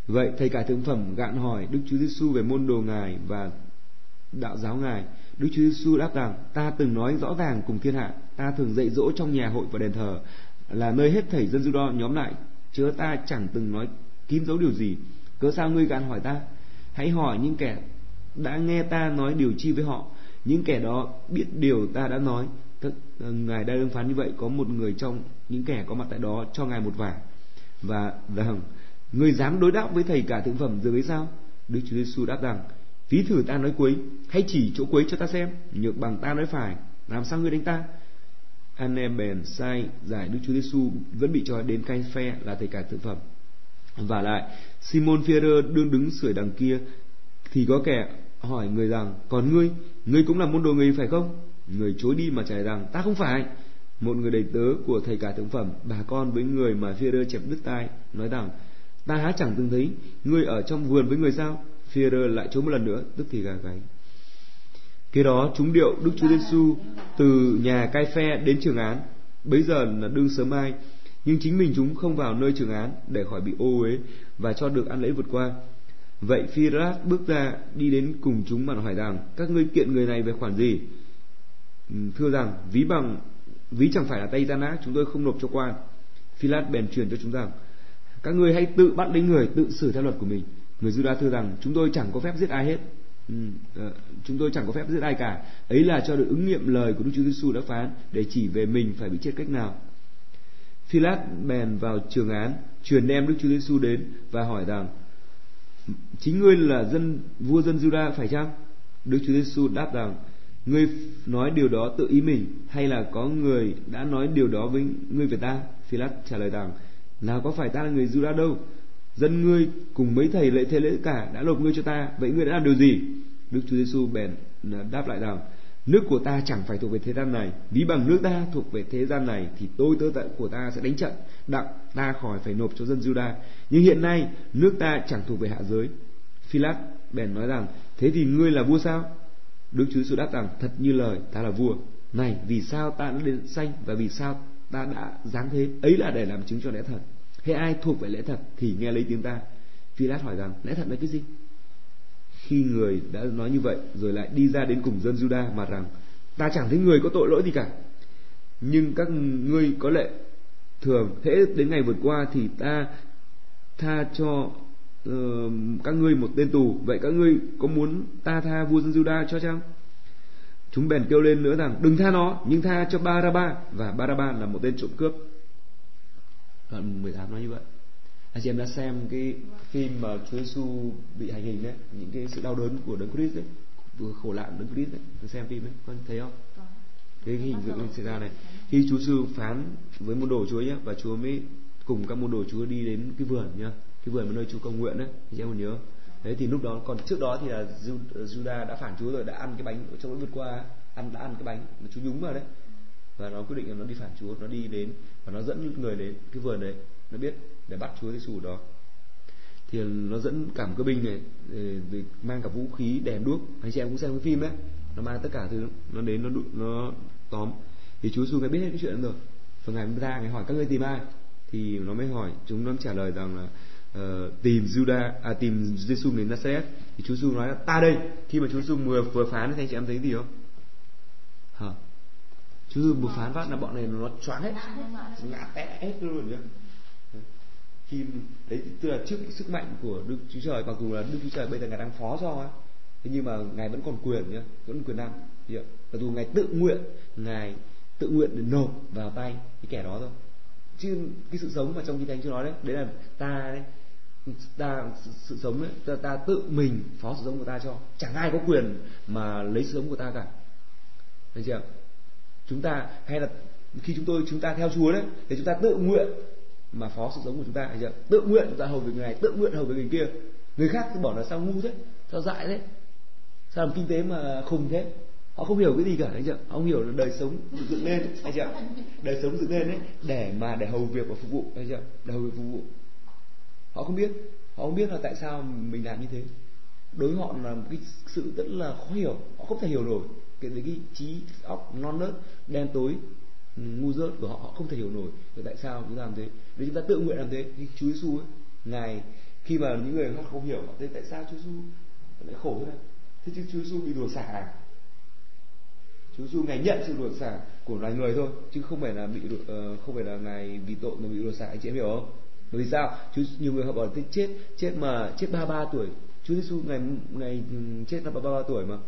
Vậy thầy cả thượng phẩm gạn hỏi Đức Chúa Giêsu về môn đồ ngài và đạo giáo ngài. Đức Chúa Giêsu đáp rằng: Ta từng nói rõ ràng cùng thiên hạ, ta thường dạy dỗ trong nhà hội và đền thờ là nơi hết thảy dân Juda nhóm lại, chớ ta chẳng từng nói kín giấu điều gì. Cớ sao ngươi gạn hỏi ta? Hãy hỏi những kẻ đã nghe ta nói điều chi với họ, những kẻ đó biết điều ta đã nói. Các, ờ, ngài đã đương phán như vậy có một người trong những kẻ có mặt tại đó cho ngài một vả và rằng người dám đối đáp với thầy cả thượng phẩm rồi sao? Đức Chúa Giêsu đáp rằng ví thử ta nói quấy hay chỉ chỗ quấy cho ta xem nhược bằng ta nói phải làm sao ngươi đánh ta anh em bèn sai giải Đức Chúa Giêsu vẫn bị cho đến cai phe là thầy cả thượng phẩm và lại Simon Peter đương đứng sưởi đằng kia thì có kẻ hỏi người rằng còn ngươi ngươi cũng là môn đồ người phải không người chối đi mà trả lời rằng ta không phải một người đầy tớ của thầy cả thượng phẩm bà con với người mà Peter chẹp đứt tai nói rằng ta há chẳng từng thấy ngươi ở trong vườn với người sao Peter lại chối một lần nữa tức thì gà gáy Kế đó chúng điệu Đức Chúa Giêsu từ nhà cai phe đến trường án. Bấy giờ là đương sớm mai, nhưng chính mình chúng không vào nơi trường án để khỏi bị ô uế và cho được ăn lễ vượt qua. Vậy phi bước ra đi đến cùng chúng mà hỏi rằng các ngươi kiện người này về khoản gì? Ừ, thưa rằng ví bằng ví chẳng phải là tay gian ác chúng tôi không nộp cho quan. phi bèn truyền cho chúng rằng các ngươi hãy tự bắt lấy người tự xử theo luật của mình. Người Juda thưa rằng chúng tôi chẳng có phép giết ai hết Ừ, ờ, chúng tôi chẳng có phép giết ai cả ấy là cho được ứng nghiệm lời của Đức Chúa Giêsu đã phán để chỉ về mình phải bị chết cách nào Philat bèn vào trường án truyền đem Đức Chúa Giêsu đến và hỏi rằng chính ngươi là dân, vua dân Juda phải chăng? Đức Chúa Giêsu đáp rằng, ngươi nói điều đó tự ý mình, hay là có người đã nói điều đó với ngươi về ta? Philát trả lời rằng, nào có phải ta là người Juda đâu. Dân ngươi cùng mấy thầy lễ thế lễ cả đã nộp ngươi cho ta, vậy ngươi đã làm điều gì? Đức chúa giêsu bèn à, đáp lại rằng nước của ta chẳng phải thuộc về thế gian này. Ví bằng nước ta thuộc về thế gian này thì tôi, tớ tận của ta sẽ đánh trận. Đặng, ta khỏi phải nộp cho dân Juda. Nhưng hiện nay, nước ta chẳng thuộc về hạ giới. Philat bèn nói rằng, thế thì ngươi là vua sao? Đức Chúa Giêsu đáp rằng, thật như lời, ta là vua. Này, vì sao ta đã đến sanh và vì sao ta đã dáng thế? Ấy là để làm chứng cho lẽ thật. Hay ai thuộc về lẽ thật thì nghe lấy tiếng ta. Philat hỏi rằng, lẽ thật là cái gì? Khi người đã nói như vậy rồi lại đi ra đến cùng dân Juda mà rằng ta chẳng thấy người có tội lỗi gì cả. Nhưng các ngươi có lệ thường thế đến ngày vượt qua thì ta tha cho uh, các ngươi một tên tù. Vậy các ngươi có muốn ta tha vua dân Juda cho chăng? Chúng bèn kêu lên nữa rằng đừng tha nó nhưng tha cho Baraba. Và Baraba là một tên trộm cướp. Đoạn 18 nói như vậy anh chị em đã xem cái phim mà Chúa Giêsu bị hành hình đấy những cái sự đau đớn của Đấng Christ đấy vừa khổ nạn Đấng Christ đấy. Tôi xem phim đấy con thấy không? Cái, hình tượng xảy ra này. Khi Chúa Giêsu phán với môn đồ Chúa nhé và Chúa mới cùng các môn đồ Chúa đi đến cái vườn nhá cái vườn mà nơi Chúa cầu nguyện đấy anh chị em còn nhớ đấy thì lúc đó còn trước đó thì là Judah đã phản Chúa rồi đã ăn cái bánh trong lúc vượt qua ăn đã ăn cái bánh mà Chúa nhúng vào đấy. Và nó quyết định là nó đi phản Chúa nó đi đến và nó dẫn người đến cái vườn đấy nó biết để bắt Chúa Giêsu đó. Thì nó dẫn cả một cái binh này ừ, để, mang cả vũ khí đèn đuốc anh chị em cũng xem cái phim đấy nó mang tất cả thứ nó đến nó nó tóm. Thì Chúa Giêsu nghe biết hết cái chuyện rồi. Và ngày ra ngài hỏi các ngươi tìm ai? Thì nó mới hỏi chúng nó trả lời rằng là uh, tìm Juda à tìm Giêsu đến Nazareth. Thì Chúa Giêsu nói là ta đây khi mà Chúa Giêsu vừa vừa phán thì anh chị em thấy gì không? Hả? Chúa giêsu vừa phán phát là bọn này nó choáng hết ngã té hết luôn nhá khi đấy tức là trước sức mạnh của đức chúa trời mặc dù là đức chúa trời bây giờ ngài đang phó cho á thế nhưng mà ngài vẫn còn quyền nhá vẫn quyền năng mặc dù ngài tự nguyện ngài tự nguyện để nộp vào tay cái kẻ đó thôi. Chứ cái sự sống mà trong kinh thánh chưa nói đấy đấy là ta đấy ta sự, sự sống đấy ta, ta tự mình phó sự sống của ta cho. Chẳng ai có quyền mà lấy sự sống của ta cả. Thấy chưa? Chúng ta hay là khi chúng tôi chúng ta theo Chúa đấy thì chúng ta tự nguyện mà phó sự sống của chúng ta hay chưa? tự nguyện chúng ta hầu việc người này, tự nguyện hầu việc người kia. Người khác cứ bỏ là sao ngu thế, sao dại thế, sao làm kinh tế mà khùng thế. Họ không hiểu cái gì cả anh chưa? Họ không hiểu là đời sống được dựng lên anh chưa? Đời sống dựng lên đấy để mà để hầu việc và phục vụ anh chưa? Để hầu việc phục vụ. Họ không biết, họ không biết là tại sao mình làm như thế. Đối với họ là một cái sự rất là khó hiểu, họ không thể hiểu nổi. Cái cái trí óc non nớt, đen tối ngu dốt của họ họ không thể hiểu nổi thì tại sao chúng ta làm thế. Nếu chúng ta tự nguyện làm thế thì Chúa Giêsu ấy ngài khi mà những người khác không hiểu thế tại sao Chúa Giêsu lại khổ thế này? Thế chứ Chúa Giêsu bị đùa xả à? Chúa Giêsu ngài nhận sự đùa xả của loài người thôi chứ không phải là bị uh, không phải là ngài vì tội mà bị đùa xả anh chị em hiểu không? Bởi vì sao? Chúa, nhiều người họ bảo thế chết chết mà chết ba ba tuổi. Chúa Giêsu ngày ngày ừ, chết là ba ba tuổi mà.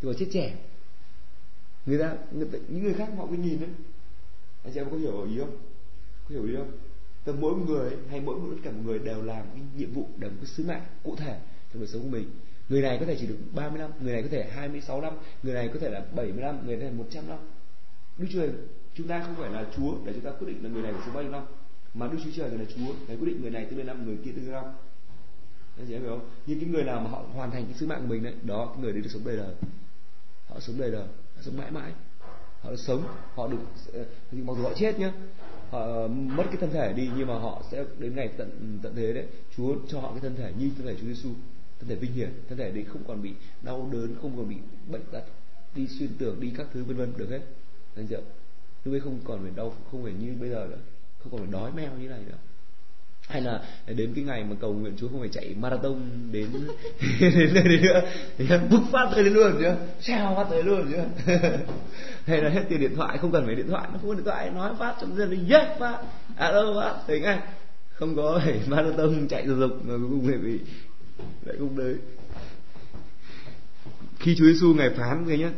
Thì bảo chết trẻ. Người ta, người ta những người khác họ cứ nhìn đấy anh chị em có hiểu ý không? Có hiểu ý không? Tức mỗi người hay mỗi một tất cả một người đều làm cái nhiệm vụ đều một cái sứ mạng cụ thể trong đời sống của mình. Người này có thể chỉ được 30 năm người này có thể 26 năm người này có thể là 70 năm người này 100 năm Đức Chúa Trời chúng ta không phải là Chúa để chúng ta quyết định là người này phải sống bao nhiêu năm, mà Đức Chúa Trời là Chúa để quyết định người này tương năm, người kia tương năm. Anh chị em hiểu không? Nhưng cái người nào mà họ hoàn thành cái sứ mạng của mình đấy đó, cái người đấy được sống đời đời. Họ sống đời đời, họ sống mãi mãi họ được sống, họ được ờ, mặc dù họ chết nhá, họ mất cái thân thể đi, nhưng mà họ sẽ đến ngày tận tận thế đấy. Chúa cho họ cái thân thể như thân thể Chúa Giêsu thân thể vinh hiển, thân thể đấy không còn bị đau đớn, không còn bị bệnh tật, đi xuyên tưởng đi các thứ vân vân, được hết. Anh chị lúc ấy không còn phải đau, không phải như bây giờ nữa, không còn phải đói meo như này nữa hay là đến cái ngày mà cầu nguyện Chúa không phải chạy marathon đến đến nơi đấy nữa. Bứt phát tới đến luôn chứ sao phát tới luôn chứ. hay là hết tiền điện thoại, không cần phải điện thoại, nó không có điện thoại, nói phát trong dân đình, yes phát alo phát thấy ngay, không có phải marathon chạy dục dục mà cuối cùng lại bị lại cũng đấy. Khi Chúa Giêsu ngài phán cái nhá,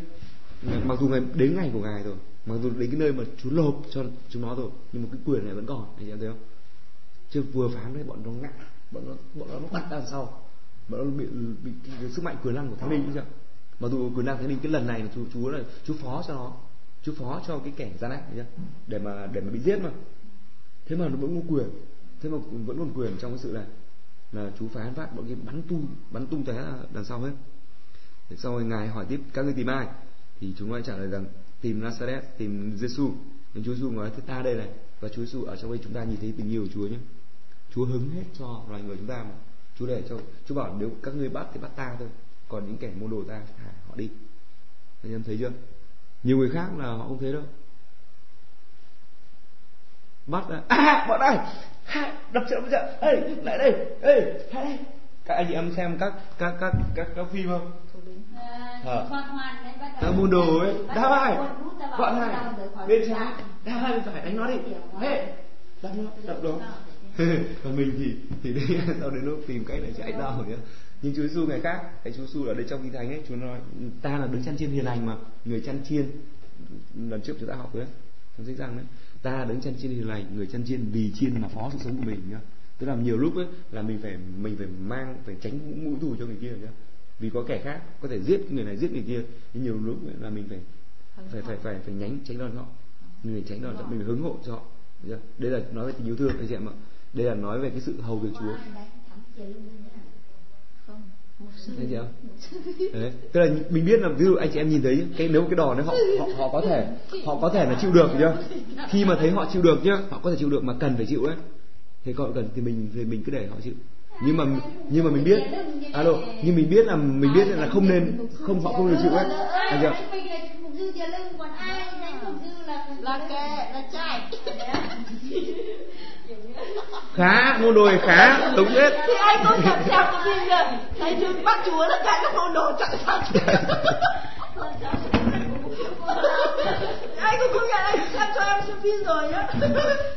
mặc dù ngày đến ngày của ngài rồi, mặc dù đến cái nơi mà Chúa lộp cho chúng nó rồi, nhưng mà cái quyền này vẫn còn, anh chị em thấy không? Chứ vừa phán đấy bọn nó ngã. Bọn nó bọn nó bắt đằng sau. Bọn nó bị bị cái, sức mạnh quyền năng của thánh linh chứ. Mà dù quyền năng thánh linh cái lần này là chú chúa là chú phó cho nó. Chú phó cho cái kẻ gian ác chưa để mà để mà bị giết mà. Thế mà nó vẫn có quyền. Thế mà vẫn còn quyền trong cái sự này. Là chú phán phát bọn kia bắn tung bắn tung té đằng sau hết. Để sau rồi ngài hỏi tiếp các ngươi tìm ai? Thì chúng nó trả lời rằng tìm Nazareth tìm Giêsu nên Chúa Giêsu nói thế ta đây này và Chúa Giêsu ở trong đây chúng ta nhìn thấy tình yêu của Chúa nhé. Chúa hứng hết cho loài người chúng ta mà. Chúa để cho Chúa bảo nếu các ngươi bắt thì bắt ta thôi còn những kẻ môn đồ ta thả họ đi. Anh em thấy chưa? Nhiều người khác là họ không thấy đâu. Bắt là à bọn này đập chợ đập chợ ê lại đây ê lại đây các anh chị em xem các các các các các phim không? Ờ, bắt đầu- các môn đồ ấy. đá bài bọn này bên trái. Đá bên phải đánh nó đi. Hey đập nó. Đập nó còn mình thì thì đấy sau đến lúc tìm cách để chạy đau nhá. Nhưng Chúa Giêsu ngày khác cái Chúa Giêsu ở đây trong kinh thánh ấy, Chúa nói, ta là đứng chăn chiên hiền lành mà, người chăn chiên. Lần trước chúng ta học đấy, trong sách rằng đấy. Ta là đứng chăn chiên hiền lành, người chăn chiên vì chiên mà phó sự sống của mình nhá. Tức là nhiều lúc ấy, là mình phải mình phải mang, phải tránh mũi thù cho người kia nhá. Vì có kẻ khác, có thể giết người này, giết người kia. Nhưng nhiều lúc ấy là mình phải phải phải phải phải nhánh tránh đòn họ mình phải tránh đòn họ mình phải hứng hộ cho họ đây là nói về tình yêu thương, anh chị em ạ đây là nói về cái sự hầu việc Chúa luôn nhá. Không? Đấy. Tức là mình biết là ví dụ anh chị em nhìn thấy cái nếu cái đòn đấy họ họ họ có thể họ có thể là chịu được nhá. Khi mà thấy họ chịu được nhá, họ có thể chịu được mà cần phải chịu ấy. Thế còn cần thì mình thì mình cứ để họ chịu. Nhưng mà nhưng mà mình biết alo, nhưng mình biết là mình biết là không nên không họ không được chịu ấy. Ai Anh chưa? đánh là giờ là là là Khá, môn đồ này khá, đúng hết. thì anh có nhận xem cái phim kìa thấy chú bắt chúa là chạy các môn đồ chạy sang kia anh cũng công nhận anh xem cho em xem phim rồi nhá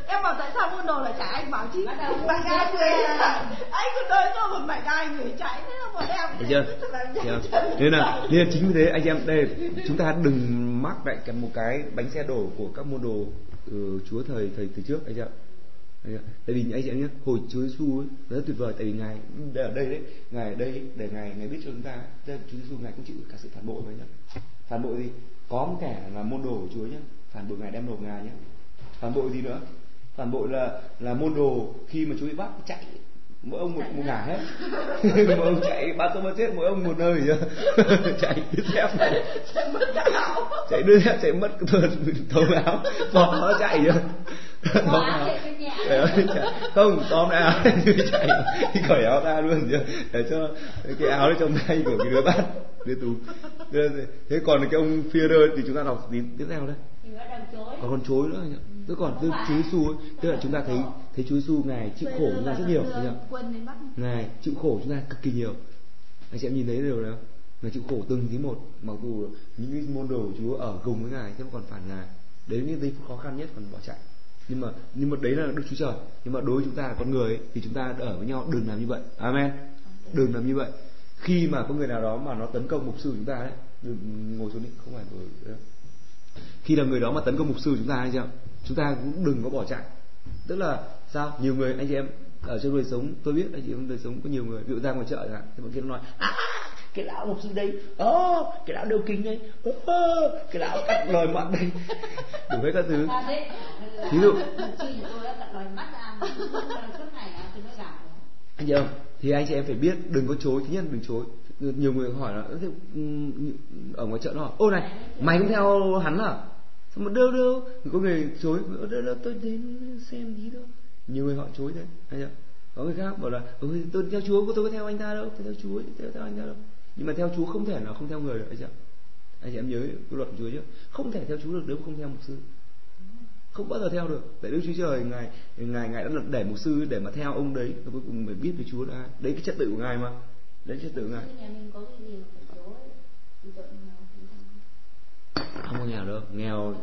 em bảo tại sao môn đồ lại chạy anh bảo chứ đầu bạn gái người ra. chạy anh cứ đợi cho một bạn gái người chạy thế là bọn em Thấy chưa? tức là Thấy nhanh chưa? Nên là, nên là chính vì thế anh em đây chúng ta đừng mắc lại cái một cái bánh xe đổ của các môn đồ ừ, Chúa thời thời từ trước anh chị chị ạ. Tại vì anh chị em nhé, hồi Chúa Giêsu ấy rất tuyệt vời tại vì ngài ở đây đấy, ngài ở đây để ngài ngài biết cho chúng ta, là Chúa Giêsu ngài cũng chịu cả sự phản bội mà nhá. Phản bội gì? Có một kẻ là môn đồ của Chúa nhé, phản bội ngài đem nộp ngài nhé. Phản bội gì nữa? Phản bội là là môn đồ khi mà Chúa bị bắt chạy mỗi ông một, một ngả hết. Mỗi ông chạy ba mất chết mỗi ông một nơi chạy đứt dép. Chạy mất cả áo chạy đứt dép chạy mất thấu áo. Bỏ nó chạy chạy. không? tóm áo chạy. Thì cởi áo ra luôn nhá để cho cái áo đấy trong tay của cái đứa bắt đứa tù. Thế còn cái ông Führer thì chúng ta đọc tí tiếp theo đấy? Còn con chối nữa nhá tức còn tức Chúa Giêsu ấy tức là chúng ta thấy thấy Chúa Giêsu ngài chịu khổ chúng ta rất nhiều bắt. Ngài chịu khổ chúng ta cực kỳ nhiều. Anh chị em nhìn thấy điều đó không? ngài chịu khổ từng tí một mặc dù những cái môn đồ của chúa ở cùng với ngài thế mà còn phản ngài. Đến những giây phút khó khăn nhất còn bỏ chạy nhưng mà nhưng mà đấy là đức chúa trời. Nhưng mà đối với chúng ta là con người ấy, thì chúng ta ở với nhau đừng làm như vậy. Amen. Đừng làm như vậy. Khi mà có người nào đó mà nó tấn công mục sư chúng ta đấy đừng ngồi xuống đi không phải ngồi khi là người đó mà tấn công mục sư chúng ta hay chưa? Chúng ta cũng đừng có bỏ chạy. Tức là sao? Nhiều người anh chị em ở trong đời sống tôi biết anh chị em đời sống có nhiều người ví dụ ra ngoài chợ chẳng hạn thì bọn kia nó nói à, cái lão mục sư đây ơ cái lão đeo kính đấy ơ cái lão cắt lời mặn đây. Đủ hết các thứ. À, Ví dụ. Tôi à, tôi nói gạo anh chị không? Thì anh chị em phải biết đừng có chối thứ nhất đừng chối. Nhiều người hỏi là "Ơ, thế, ừm, ở ngoài chợ nó hỏi ô này mày cũng theo hắn à? Sao mà đâu đâu có người chối "Ơ, đâu đâu tôi đến xem tí thôi. Nhiều người họ chối thế anh chị có người khác bảo là ừ, tôi theo chúa tôi có theo anh ta đâu tôi theo chúa theo, theo anh ta đâu nhưng mà theo chúa không thể nào không theo người được anh chị ạ. Anh chị em nhớ cái luật của chúa chứ. Không thể theo chúa được nếu không theo mục sư. Không bao giờ theo được. Tại đức chúa trời ngài ngài ngài đã để mục sư để mà theo ông đấy. Và cuối cùng mới biết về chúa là ai đấy cái trật tự của ngài mà. Đấy trật tự của ngài. Không. có nghèo đâu. Nghèo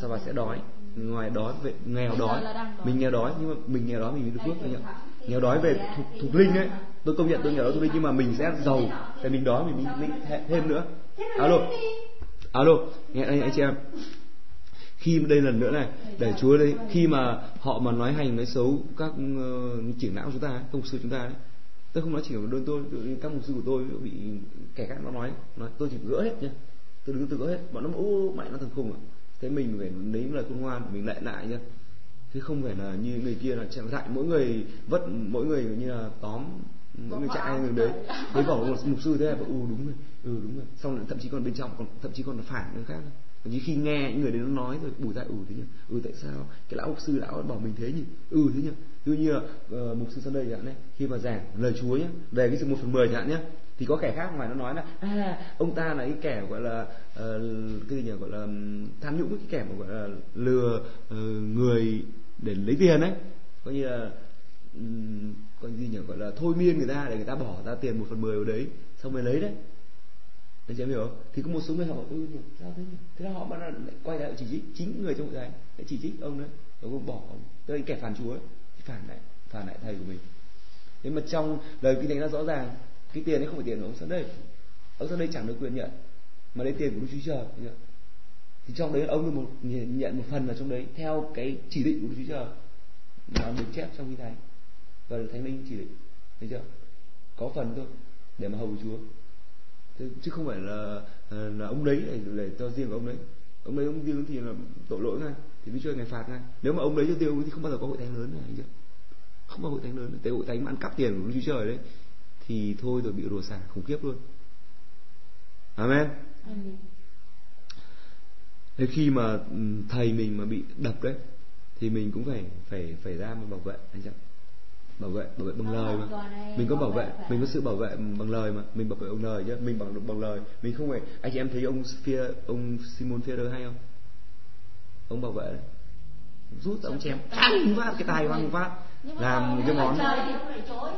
sao bà sẽ đói? Ngoài đói về nghèo đói. mình nghèo đói nhưng mà mình nghèo đói mình mới được phước anh ạ nghèo đói về thuộc, thuộc linh ấy. Tôi công nhận tôi nghèo đói thuộc linh nhưng mà mình sẽ giàu tại mình đói mình mình thêm nữa. Alo. Alo nghe anh anh chị em. Khi đây lần nữa này để Chúa đây khi mà họ mà nói hành nói xấu các uh, trưởng lão chúng ta công các mục sư chúng ta đấy tôi không nói chỉ của đơn tôi các mục sư của tôi bị kẻ khác nó nói nói tôi chỉ gỡ hết nhá tôi đứng tôi gỡ hết. Bọn nó ô mày nó thằng khùng à thế mình phải lấy lời khôn ngoan mình lại lại nhá chứ không phải là như người kia là chạy dạy mỗi người vất mỗi người như là tóm mỗi người chạy người đấy thấy bảo một mục sư thế là bảo, ừ đúng rồi ừ đúng rồi. Xong lại thậm chí còn bên trong còn thậm chí còn là phản người khác. Thậm chí khi nghe những người đấy nó nói rồi bùi dạy ừ thế nhỉ? Ừ tại sao cái lão mục sư lão bảo mình thế nhỉ? Ừ thế nhỉ? Ví như là ờ, mục sư sân đây chẳng hạn khi mà giảng lời chúa nhé về cái sự một phần mười chẳng hạn nhé thì có kẻ khác ngoài nó nói là à ông ta là cái kẻ gọi là ờ, cái gì nhỉ gọi là tham nhũng cái kẻ mà gọi là lừa ờ, người để lấy tiền ấy coi như là ừm, coi gì nhỉ gọi là thôi miên người ta để người ta bỏ ra tiền một phần mười vào đấy xong rồi lấy đấy anh chị em hiểu không? Thì có một số người họ bảo, ừ nhỉ, sao thế nhỉ? Thế là họ bắt lại quay lại chỉ trích chính người trong hội thánh lại chỉ trích ông đấy, ông bỏ ông, kẻ phản chúa ấy, phản lại phản lại thầy của mình. Thế mà trong lời kinh thánh nó rõ ràng cái tiền ấy không phải tiền của ông sang đây, ông sang đây chẳng được quyền nhận, mà lấy tiền của Đức Chúa Trời thấy? Thì trong đấy ông được một nhận một phần vào trong đấy theo cái chỉ định của Đức Chúa Trời. Mà được chép trong kinh thánh. Và được thánh linh chỉ định, thấy chưa? Có phần thôi để mà hầu Chúa. Thế, chứ không phải là ờ, là ông đấy để, để cho riêng của ông đấy. Ông đấy ông riêng thì là tội lỗi ngay. Thì Đức Chúa Trời ngài phạt ngay. Nếu mà ông đấy cho tiêu thì không bao giờ có hội thánh lớn này anh chưa? Không có hội thánh lớn tại hội thánh mà ăn cắp tiền của Đức Chúa Trời đấy thì thôi rồi bị rủa xả khủng khiếp luôn. Amen. Amen. Thế khi mà thầy mình mà bị đập đấy thì mình cũng phải phải phải ra mà bảo vệ anh chưa bảo vệ bảo vệ bằng lời một mà. mình có bảo vệ mình có sự bảo vệ bằng lời mà. Mình bảo vệ bằng lời chứ mình bằng bằng lời. Mình không phải anh chị em thấy ông Phia ông Simon Ferrer hay không? Ông bảo vệ đấy. Rút ông chém phang phát cái tay văng phát làm cái món.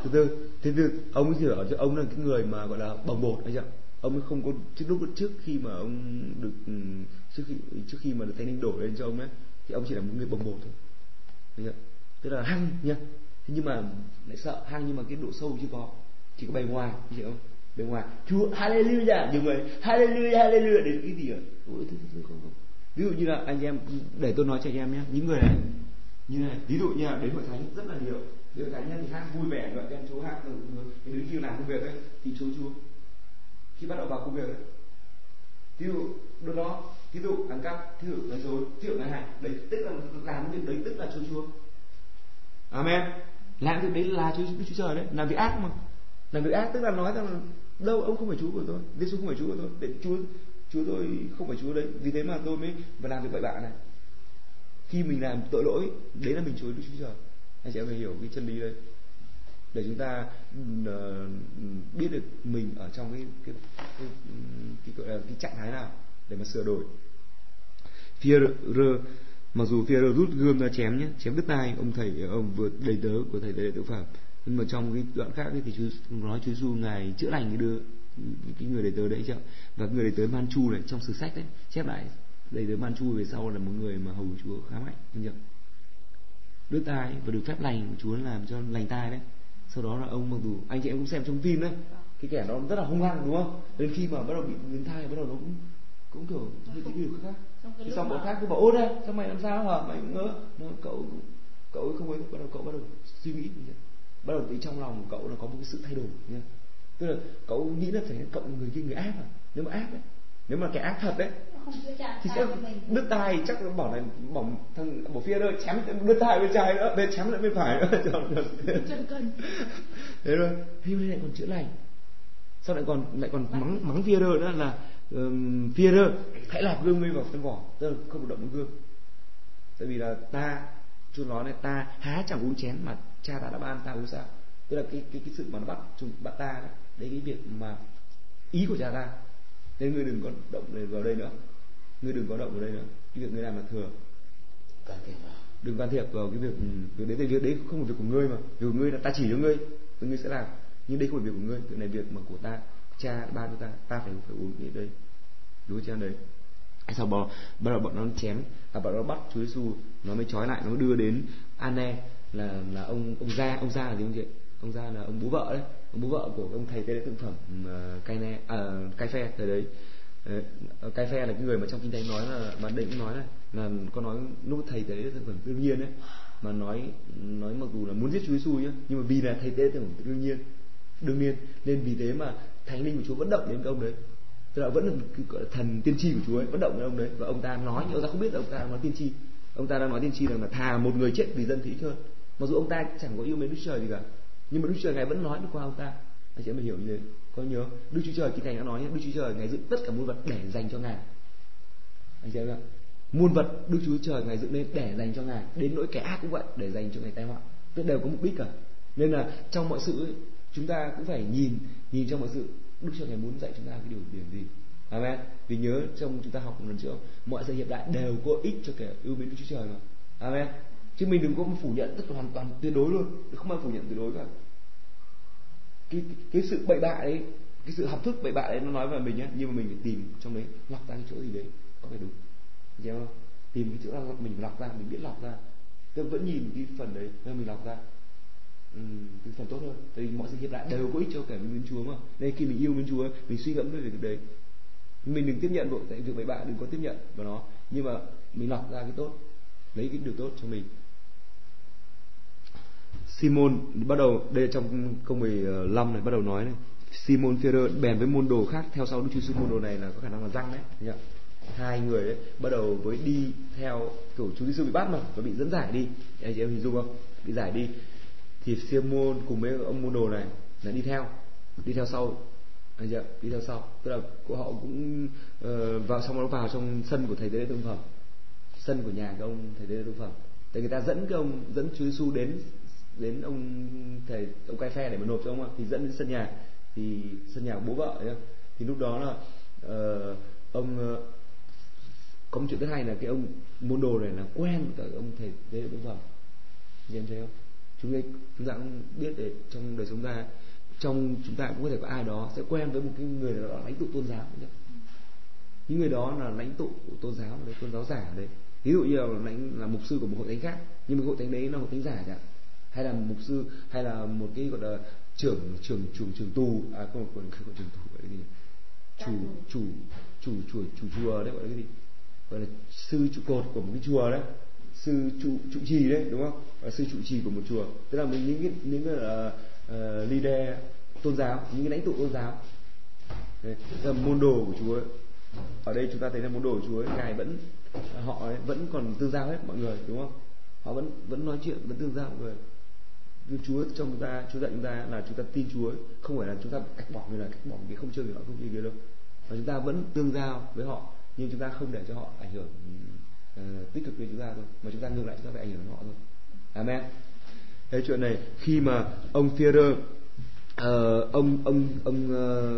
từ từ thế từ ông thì ở chỗ ông là cái người mà gọi là bồng bột anh chị ông ấy không có trước lúc trước khi mà ông được trước khi trước khi mà được thánh linh đổ lên cho ông ấy thì ông chỉ là một người bồng bột thôi. Đấy tức là hăng nha. Thế nhưng mà lại sợ hăng nhưng mà cái độ sâu chưa có. Chỉ có bề ngoài hiểu không bề ngoài. Chúa hallelujah nhiều người. Hallelujah hallelujah. Đến cái gì ạ? Ôi, thôi, thôi, không, không. ví dụ như là anh em để tôi nói cho anh em nhé. Những người này như này ví dụ như là đến hội thánh rất là nhiều. Đến hội thánh thì hát vui vẻ gọi tên chúa hát ừ, từ đến khi làm công việc ấy thì chúa chúa khi bắt đầu vào công việc ấy ví dụ đôi đó ví dụ ăn cắp thí dụ nói dối, thí dụ nói hại, đấy, tức là làm việc đấy tức là chúa chúa. Amen. Làm việc đấy là chúa chúa trời đấy, làm việc ác mà. Làm việc ác tức là nói rằng đâu, ông không phải chúa của tôi Giêsu không phải chúa của tôi, để chúa chúa tôi không phải chúa đấy, vì thế mà tôi mới và làm việc bậy bạ này. Khi mình làm tội lỗi, đấy là mình chối Đức Chúa Trời. Anh chị em phải hiểu cái chân lý đấy để chúng ta ờ, biết được mình ở trong cái cái cái, cái, cái, cái, cái trạng thái nào để mà sửa đổi. Führer mặc dù Führer rút gươm ra chém nhé chém đứt tai ông thầy ông vượt đầy tớ của thầy đầy tự phạm. Nhưng mà trong cái đoạn khác ấy thì chú nói chú du ngài chữa lành cái đưa cái người đầy tớ đấy chứ và người đầy tớ Manchu này trong sử sách đấy chép lại đầy tớ Manchu về sau là một người mà hầu Chúa khá mạnh anh nhỉ đứt tai và được phép lành của Chúa làm cho lành tai đấy sau đó là ông mặc dù anh chị em cũng xem trong phim đấy cái kẻ nó rất là hung hăng đúng không? Đến khi mà bắt đầu bị biến thai bắt đầu nó cũng cũng kiểu hơi cái điều khác. Xong cái Thế lúc xong bọn khác cứ bảo ôi đây sao mày làm sao hả? Mày ngỡ nó cậu cậu ấy không ấy. Bắt đầu cậu bắt đầu suy nghĩ bắt đầu từ trong lòng của cậu nó có một cái sự thay đổi nhá. Tức là cậu nghĩ là phải cậu người kia người ác à nếu mà ác đấy nếu mà kẻ ác thật đấy thì sẽ đứt tay chắc nó bảo là bảo thằng bảo phía ơi chém đứt tay bên trái nữa bên chém lại bên phải nữa. Chân cân. Thế rồi Hưu lại còn chữa lành. Sao lại còn lại còn mắng mắng Führer nữa là um, Führer hãy lọc gương ngươi vào trong vỏ. Là không được động đến gương. Tại vì là ta Chúa nói này ta há chẳng uống chén mà cha ta đã ban ta uống sao? Tức là cái cái cái sự mà nó bắt chúng bắt ta đấy đấy cái việc mà ý của cha ta. Nên ngươi đừng có động vào đây nữa ngươi đừng có động vào đây nữa. Cái việc ngươi làm là thừa. Can thiệp vào. Đừng can thiệp vào cái việc việc đấy thì việc đấy không phải việc của ngươi mà. Việc của ngươi là ta chỉ cho ngươi thì ngươi sẽ làm. Nhưng đây không phải việc của ngươi. Việc này việc mà của ta cha ban cho ta ta phải phải uống cái đây đúng chưa đấy? Sau đó bắt đầu bọn nó chém à bọn nó bắt Chúa Giêsu nó mới trói lại nó mới đưa đến Anne là là ông ông gia ông gia là gì không chị? Ông gia là ông bố vợ đấy. Ông bố vợ của ông thầy tế lễ thực phẩm uh, cai ne à, cai phe thời đấy Đấy, cái phe là cái người mà trong kinh thánh nói là mà định cũng nói này là có nói lúc thầy tế lễ thực phẩm đương nhiên đấy mà nói nói mặc dù là muốn giết Chúa Giêsu nhá nhưng mà vì là thầy tế lễ thực phẩm đương nhiên đương nhiên nên vì thế mà thánh linh của Chúa vẫn động đến cái ông đấy. Tức là vẫn là cái gọi là thần tiên tri của Chúa ấy vẫn động đến ông đấy. Và ông ta nói nhưng ông ta không biết là ông ta đang nói tiên tri. Ông ta đang nói tiên tri rằng là thà một người chết vì dân thị hơn mặc dù ông ta chẳng có yêu mến Đức Trời gì cả nhưng mà Đức Trời ngài vẫn nói được qua ông ta anh chị em hiểu như thế có nhớ Đức Chúa Trời kinh thánh đã nói nhé Đức Chúa Trời ngài dựng tất cả muôn vật để dành cho ngài. Anh chị em ạ muôn vật Đức Chúa Trời ngài dựng lên để dành cho ngài. Đến nỗi kẻ ác cũng vậy để dành cho ngài tai họa. Tức đều có mục đích cả. Nên là trong mọi sự ấy, chúng ta cũng phải nhìn nhìn trong mọi sự. Đức Chúa ngài muốn dạy chúng ta cái điều điểm gì? Amen. Vì nhớ trong chúng ta học một lần trước mọi sự hiện đại đều có ích cho kẻ ưu mến Đức Chúa Trời mà. Amen. Chứ mình đừng có phủ nhận tất hoàn toàn tuyệt đối luôn. Không ai phủ nhận tuyệt đối cả cái cái sự bậy bạ đấy cái sự học thức bậy bạ đấy nó nói về mình nhé nhưng mà mình phải tìm trong đấy lọc ra cái chỗ gì đấy có phải đúng? Hiểu không? Tìm cái chỗ là mình lọc ra mình biết lọc ra. Tôi vẫn nhìn cái phần đấy nên mình lọc ra. Ừ, cái phần tốt hơn tại vì mọi sự hiện đại đều có ích cho kẻ mình chúa mà. Nên khi mình yêu mình chúa mình suy ngẫm về việc đấy. Mình đừng tiếp nhận vội tại việc bậy bạ đừng có tiếp nhận vào nó nhưng mà mình lọc ra cái tốt lấy cái điều tốt cho mình. Simon bắt đầu đây trong câu 15 ờ, này bắt đầu nói này. Simon Peter bèn với môn đồ khác theo sau Đức Chúa Giêsu môn đồ này là có khả năng là răng đấy thấy hai người ấy bắt đầu với đi theo kiểu Chúa Giêsu bị bắt mà và bị dẫn giải đi. Anh chị em hình dung không? Bị giải đi. Thì Simon cùng với ông môn đồ này là đi theo đi theo sau. Anh chị ạ đi theo sau. Tức là họ cũng uh, vào xong nó vào trong sân của thầy tế lễ thực phẩm. Sân của nhà của ông thầy tế lễ thực phẩm. Thì người ta dẫn cái ông dẫn Chúa Giêsu đến đến ông thầy ông cai phe để mà nộp cho ông ạ. Thì dẫn đến sân nhà. Thì sân nhà của bố vợ ấy, thì lúc đó là uh, ông uh, có một chuyện thứ hai là cái ông môn đồ này là quen với cả ông thầy đấy bố vợ. phẩm em thấy không? Chúng ta chúng ta cũng biết để trong đời sống ta trong chúng ta cũng có thể có ai đó sẽ quen với một cái người nào đó lãnh tụ tôn giáo những người đó là lãnh tụ của tôn giáo đấy tôn giáo giả đấy. Ví dụ như là lãnh là mục sư của một hội thánh khác nhưng mà hội thánh đấy là hội thánh giả chẳng hay là mục sư hay là một cái gọi là trưởng trưởng trưởng trưởng tù à không còn không trưởng tù gọi là gì chủ chủ chủ chủ chủ chùa đấy gọi là cái gì? Gọi là sư trụ cột của một cái chùa đấy. Sư trụ trụ trì đấy đúng không? Và sư trụ trì của một chùa. Tức là mình những cái những cái là uh, leader tôn giáo những cái lãnh tụ tôn giáo. Đấy, là môn đồ của chúa ấy. ở đây chúng ta thấy là môn đồ của chúa ấy, ngài vẫn họ ấy, vẫn còn tương giao hết mọi người đúng không? Họ vẫn vẫn nói chuyện vẫn tương giao mọi người Chúa trong chúng ta Chúa dạy chúng ta là chúng ta tin Chúa không phải là chúng ta cách bỏ người là cách bỏ cái không chơi với họ không chơi kia đâu. Và chúng ta vẫn tương giao với họ nhưng chúng ta không để cho họ ảnh hưởng uh, tích cực đến chúng ta thôi mà chúng ta ngược lại chúng ta phải ảnh hưởng đến họ thôi. Amen. Thế chuyện này khi mà ông Führer uh, ờ, ông ông ông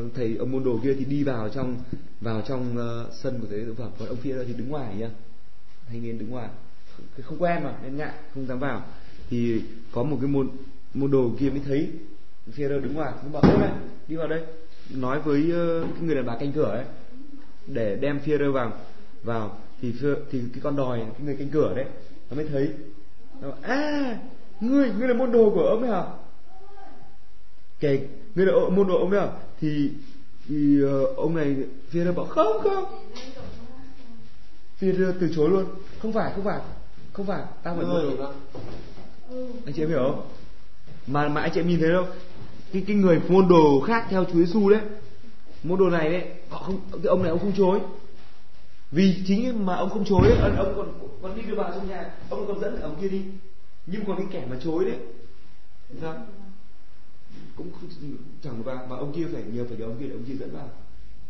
uh, thầy ông môn đồ kia thì đi vào trong vào trong uh, sân của thế giới phẩm. Còn ông Führer thì đứng ngoài nhá. Thanh niên đứng ngoài. Không quen mà nên ngại không dám vào thì có một cái môn môn đồ kia mới thấy. Führer đứng ngoài nó bảo ôi này đi vào đây. Nói với ờ, cái người đàn bà canh cửa ấy để đem Führer vào vào thì thì cái con đòi cái người canh cửa đấy nó mới thấy. Nó bảo, à ngươi ngươi là môn đồ của ông đấy hả? Kể ngươi là môn đồ ông đấy hả? Thì thì ờ, ông này Führer bảo không không. Führer từ chối luôn. Không phải không phải không phải tao phải môn đồ anh chị em hiểu không? Mà mà anh chị em nhìn thấy đâu? Cái cái người môn đồ khác theo Chúa Giêsu đấy. Môn đồ này đấy họ không cái ông này ông không chối. Vì chính mà ông không chối ấy, ông ông còn còn đi đưa vào trong nhà. Ông còn dẫn ông kia đi. Nhưng còn cái kẻ mà chối đấy sao? Cũng chẳng vào mà ông kia phải nhờ phải nhờ ông kia để ông kia dẫn vào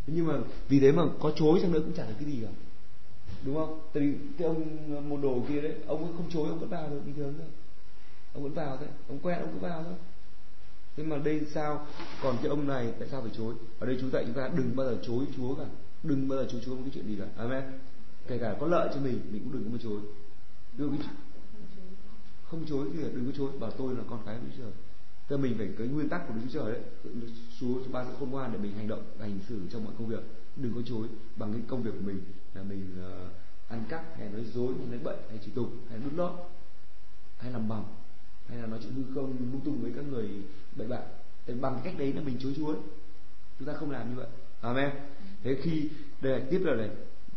nhưng mà vì thế mà có chối chăng nữa cũng chẳng được cái gì cả. Đúng không? Tại vì cái ông môn đồ kia đấy ông ấy không chối ông vẫn vào được bình thường thôi ông vẫn vào thôi ông quen ông cứ vào thôi. Thế mà đây sao? Còn cái ông này tại sao phải chối? Ở đây chú dạy chúng ta đừng bao giờ chối chúa cả. Đừng bao giờ chối chúa một cái chuyện gì cả. Amen. Kể cả có lợi cho mình mình cũng đừng có mà chối. Ví cái không chối thì đừng có chối. Bảo tôi là con cái của Đức Trời. Thế mình phải cái nguyên tắc của Đức Trời đấy. Chúa cho ba sự khôn ngoan để mình hành động hành xử trong mọi công việc. Đừng có chối bằng cái công việc của mình là mình uh, ăn cắp hay nói dối hay nói bậy hay chỉ tục hay đút lót hay làm bằng hay là nói chuyện hư không, lung tung với các người bậy bạn. Thì bằng cách đấy là mình chối chúa ấy. chúng ta không làm như vậy. Amen. Thế khi, đây là tiếp là này,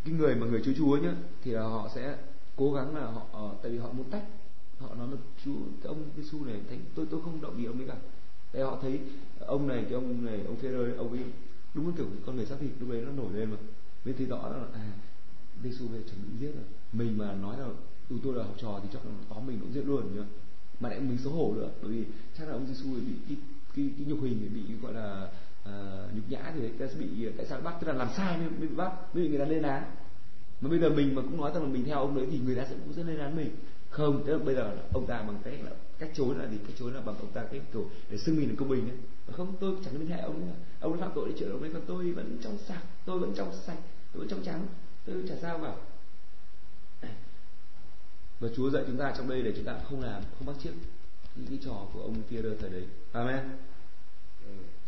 cái người mà người chối chúa nhá, thì là họ sẽ cố gắng là họ ờ, tại vì họ muốn tách, họ nói là chú cái ông Giêsu này, thấy tôi tôi không động gì ông ấy cả. Tại họ thấy ông này, cái ông này, ông phê rơi ông ấy đúng là kiểu con người xác thịt, lúc đấy nó nổi lên mà. Bên thấy rõ là à Giêsu về chuẩn bị giết rồi. Mình mà nói là, tụi tôi là học trò thì chắc là tóm mình cũng giết luôn nhá mà lại mình xấu hổ nữa bởi vì chắc là ông Giêsu bị cái cái, cái nhục hình bị gọi là uh, nhục nhã thì ta sẽ bị tại sao bắt tức là làm sai mới, mới bị bắt mới bị người ta lên án. Mà bây giờ mình mà cũng nói rằng là mình theo ông đấy thì người ta sẽ cũng sẽ lên án mình. Không tức là bây giờ ông ta bằng cách là cách chối là gì? Cách chối là bằng ông ta cái kiểu để xưng mình là công bình ấy. Không tôi chẳng liên hệ ông ông phạm tội để chửi ông ấy còn tôi vẫn trong sạch tôi vẫn trong sạch tôi vẫn trong trắng. Tôi chả sao cả và Chúa dạy chúng ta trong đây để chúng ta không làm không bắt chước những cái trò của ông kia thời đấy. Amen.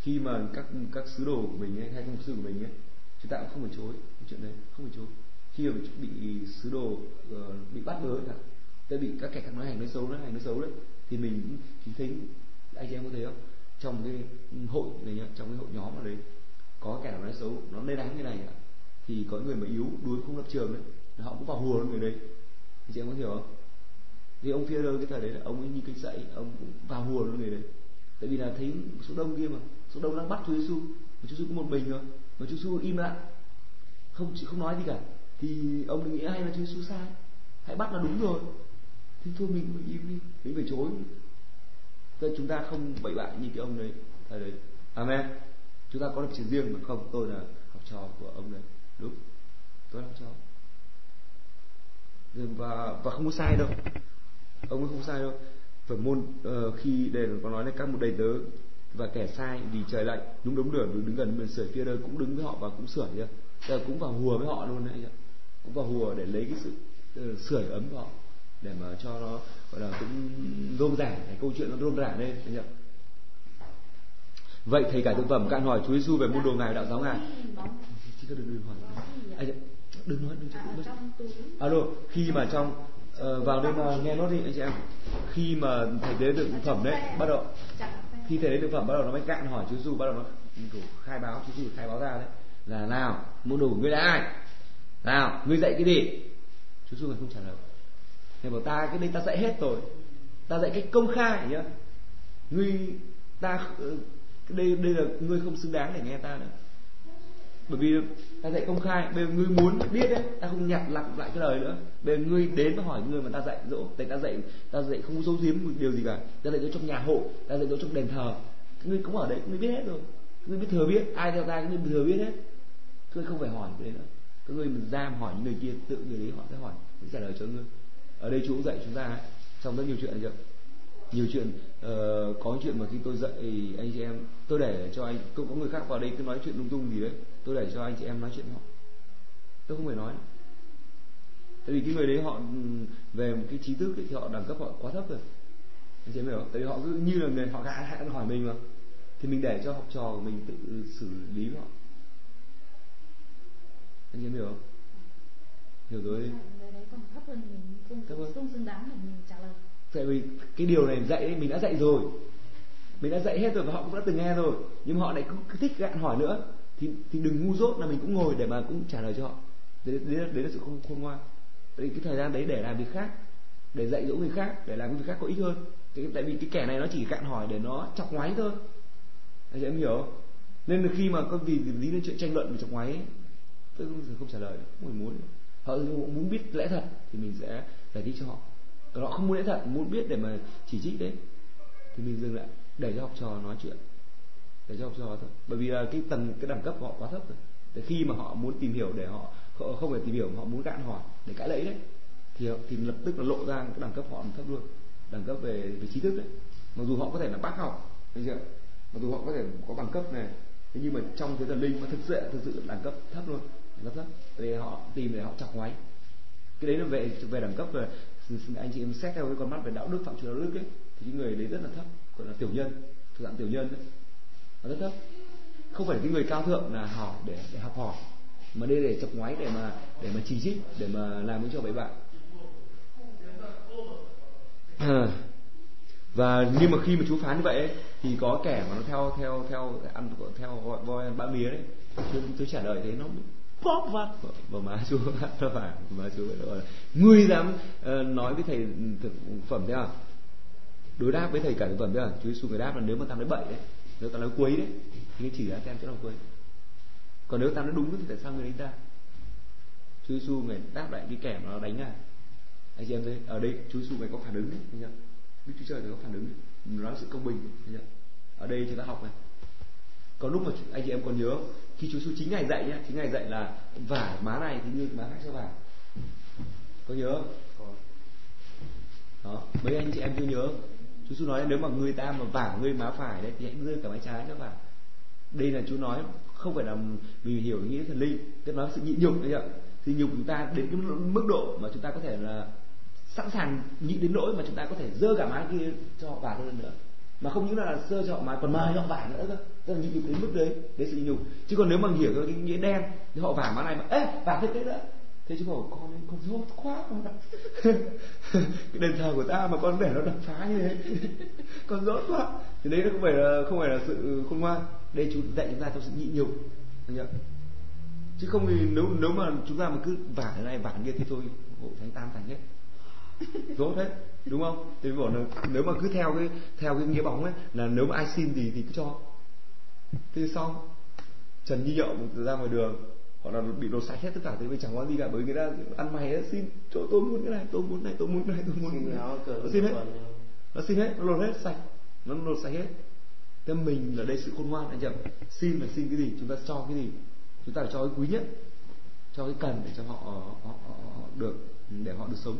Khi mà các các sứ đồ của mình ấy, hay các mục sư của mình ấy, chúng ta cũng không phải chối chuyện đấy không phải chối. Khi mà bị sứ đồ uh, bị bắt bớ cả đã bị các kẻ khác nói hành nói xấu nói hành nói xấu đấy thì mình thì thấy anh chị em có thấy không? Trong cái hội này nhá trong cái hội nhóm ở đấy có kẻ nào nói xấu nó lên án như này ạ thì có người mà yếu đuối không lập trường đấy họ cũng vào hùa người đấy chị em có hiểu không? Thì ông phía cái thời đấy là ông ấy như cây sậy ông cũng vào hùa người đấy. Tại vì là thấy số đông kia mà, số đông đang bắt Chúa Giêsu mà Chúa Giêsu có một mình thôi mà Chúa Giêsu im lặng. Không chỉ không nói gì cả. Thì ông nghĩ hay là Chúa Giêsu sai? Hãy bắt là đúng rồi. Thì thôi mình phải im đi, mình phải chối Thế chúng ta không bậy bạ như cái ông đấy, thời đấy. Amen. Chúng ta có lập trường riêng mà không? Tôi là học trò của ông đấy. Đúng. Tôi là học trò và và không có sai đâu. Ông ấy không sai đâu. Phải môn uh, khi để có nói là các một đầy tớ và kẻ sai vì trời lạnh đúng đống lửa đứng gần bên sưởi phía đây cũng đứng với họ và cũng sưởi chưa Tức là cũng vào hùa với họ luôn đấy cũng vào hùa để lấy cái sự uh, sưởi ấm của họ để mà cho nó gọi là cũng rôm rả cái câu chuyện nó rôm rả lên chưa? Vậy thầy cả thực phẩm cạn hỏi Chúa Giêsu về môn đồ ngài đạo giáo ngài. Chỉ có đừng hỏi. Anh đừng nói đừng cho alo khi mà trong uh, vào đây mà nghe nốt đi anh chị em. Khi mà thầy đến được thực phẩm đấy bắt đầu. khi thầy đến thực phẩm bắt đầu nó mới cạn hỏi Chúa Giêsu bắt đầu nó khai báo Chúa Giêsu khai báo ra đấy. Là nào môn đồ ngươi là ai? Nào ngươi dạy cái gì? Chúa Giêsu không trả lời. Thầy bảo ta cái đây ta dạy hết rồi. Ta dạy cách công khai nhá. Ngươi ta đây đây là ngươi không xứng đáng để nghe ta nữa bởi vì ta dạy công khai bây giờ ngươi muốn biết đấy ta không nhặt lặp lại cái lời nữa. Bây giờ ngươi đến và hỏi ngươi mà ta dạy dỗ tại ta dạy ta dạy không giấu giếm điều gì cả. Ta dạy dỗ trong nhà hộ ta dạy dỗ trong đền thờ. Ngươi cũng ở đấy ngươi biết hết rồi. Ngươi biết thừa biết ai theo ta ngươi thừa biết hết. Ngươi không phải hỏi cái đấy nữa. Các ngươi mình giam hỏi những người kia tự người đấy họ sẽ hỏi sẽ trả lời cho ngươi. Ở đây chú cũng dạy chúng ta ấy, trong rất nhiều chuyện chưa? Nhiều chuyện uh, có chuyện mà khi tôi dạy anh chị em tôi để cho anh cũng có người khác vào đây cứ nói chuyện lung tung gì đấy tôi để cho anh chị em nói chuyện với họ. Tôi không phải nói. Tại vì cái người đấy họ về một cái trí thức ấy, thì họ đẳng cấp họ quá thấp rồi. Anh chị em hiểu không? tại vì họ cứ như là người họ đã hỏi mình mà. Thì mình để cho học trò của mình tự xử lý với họ. Anh chị em hiểu không? Hiểu rồi. Thấp hơn mình không, Thấp hơn. không xứng đáng để mình trả lời. Tại vì cái điều này dạy ấy, mình đã dạy rồi. Mình đã dạy hết rồi và họ cũng đã từng nghe rồi. Nhưng họ lại cứ, cứ thích gạn hỏi nữa thì thì đừng ngu dốt là mình cũng ngồi để mà cũng trả lời cho họ. Đấy, đấy, là, đấy là sự khôn khôn ngoan. Đấy cái thời gian đấy để làm việc khác để dạy dỗ người khác để làm việc khác có ích hơn. Tại, tại vì cái kẻ này nó chỉ cạn hỏi để nó chọc ngoáy thôi. Anh chị em hiểu không? nên là khi mà có vì lý đến chuyện tranh luận về chọc ngoáy ấy, tôi không, không trả lời không phải muốn. Họ muốn biết lẽ thật thì mình sẽ giải thích cho họ. Còn họ không muốn lẽ thật muốn biết để mà chỉ trích đấy thì mình dừng lại để cho học trò nói chuyện để cho học trò thôi bởi vì là cái tầng, cái đẳng cấp của họ quá thấp rồi. Để khi mà họ muốn tìm hiểu để họ họ không phải tìm hiểu mà họ muốn gạn hỏi để cãi lẫy đấy, thì thì lập tức là lộ ra cái đẳng cấp họ thấp luôn. Đẳng cấp về về trí thức đấy. Mặc dù họ có thể là bác học thấy chưa? Mặc dù họ có thể có bằng cấp này, thế nhưng mà trong cái thần linh mà thực sự thực sự đẳng cấp thấp luôn. Đẳng cấp thấp. Để họ tìm, để họ chọc ngoáy. Cái đấy là về về đẳng cấp về anh chị em xét theo cái con mắt về đạo đức, phạm trù đạo đức ấy. Thì những người đấy rất là thấp, gọi là tiểu nhân thuộc dạng tiểu nhân đấy nó rất thấp không phải cái người cao thượng là hỏi để để học hỏi mà đây để chọc ngoáy để mà để mà chỉ trích để mà làm cho mấy bạn. Và nhưng mà khi mà chú phán như vậy ấy, thì có kẻ mà nó theo theo theo ăn theo gọi voi ăn bã mía đấy tôi, tôi trả lời thế nó bóp vặt. Vào má chú nó phải má chú vậy là ngươi dám uh, nói với thầy thực phẩm thế à đối đáp với thầy cả thực phẩm thế à chú xuống người đáp là nếu mà tao nói bậy đấy nếu tao nói quấy đấy thì chỉ ra xem chỗ nào quấy. Còn nếu tao nói đúng thì tại sao người đánh ta? Chúa Giêsu người đáp lại cái kẻ mà nó đánh à anh chị em thấy ở đây Chúa Giêsu người có phản ứng đấy thấy chưa Đức Chúa Trời có phản ứng nói sự công bình thấy chưa ở đây chúng ta học này. Có lúc mà anh chị em còn nhớ khi Chúa Giêsu chính ngày dạy nhé chính ngày dạy là vả má này thì như má khác cho vả. Có nhớ đó mấy anh chị em chưa nhớ Chúa Giêsu nói, nếu mà người ta mà vả người má phải đấy, thì hãy đưa cả má trái nó vào. Đây là chú nói, không phải là vì hiểu nghĩa thần linh, tức nói sự nhịn nhục đấy ạ. Thì nhục chúng ta đến cái mức độ mà chúng ta có thể là sẵn sàng nhịn đến nỗi mà chúng ta có thể dơ cả má kia cho họ vả hơn nữa. Mà không những là sơ cho họ mà còn mời họ vả nữa cơ. Tức là nhịn nhục đến mức đấy đấy sự nhịn nhục. Chứ còn nếu mà hiểu cái nghĩa đen, thì họ vả má này mà, ê, vả thêm cái nữa thế chú bảo con con dốt quá, con ạ cái đền thờ của ta mà con để nó đập phá như thế. Con dốt quá. Thì đấy nó không phải là, không phải là sự khôn ngoan. Đây chú dạy chúng ta trong sự nhịn nhục. Nhớ chứ không thì nếu nếu mà chúng ta mà cứ vả này, vả kia thì thôi, hộ thánh tam thành hết. Dốt hết, đúng không? Thì bảo là nếu mà cứ theo cái theo cái nghĩa bóng ấy, là nếu mà ai xin thì thì cứ cho. Thế xong, trần như nhậu ra ngoài đường họ là bị lột sạch hết tất cả thế bây chẳng có gì cả bởi người ta ăn mày ấy, xin chỗ tôi muốn cái này tôi muốn này tôi muốn cái này tôi muốn cái này. Nó xin hết. nó xin hết nó lột hết sạch. Nó lột sạch hết. Thế mình là đây sự khôn ngoan anh chị xin là xin cái gì chúng ta cho cái gì? Chúng ta phải cho cái quý nhất cho cái cần để cho họ họ, họ, họ được để họ được sống.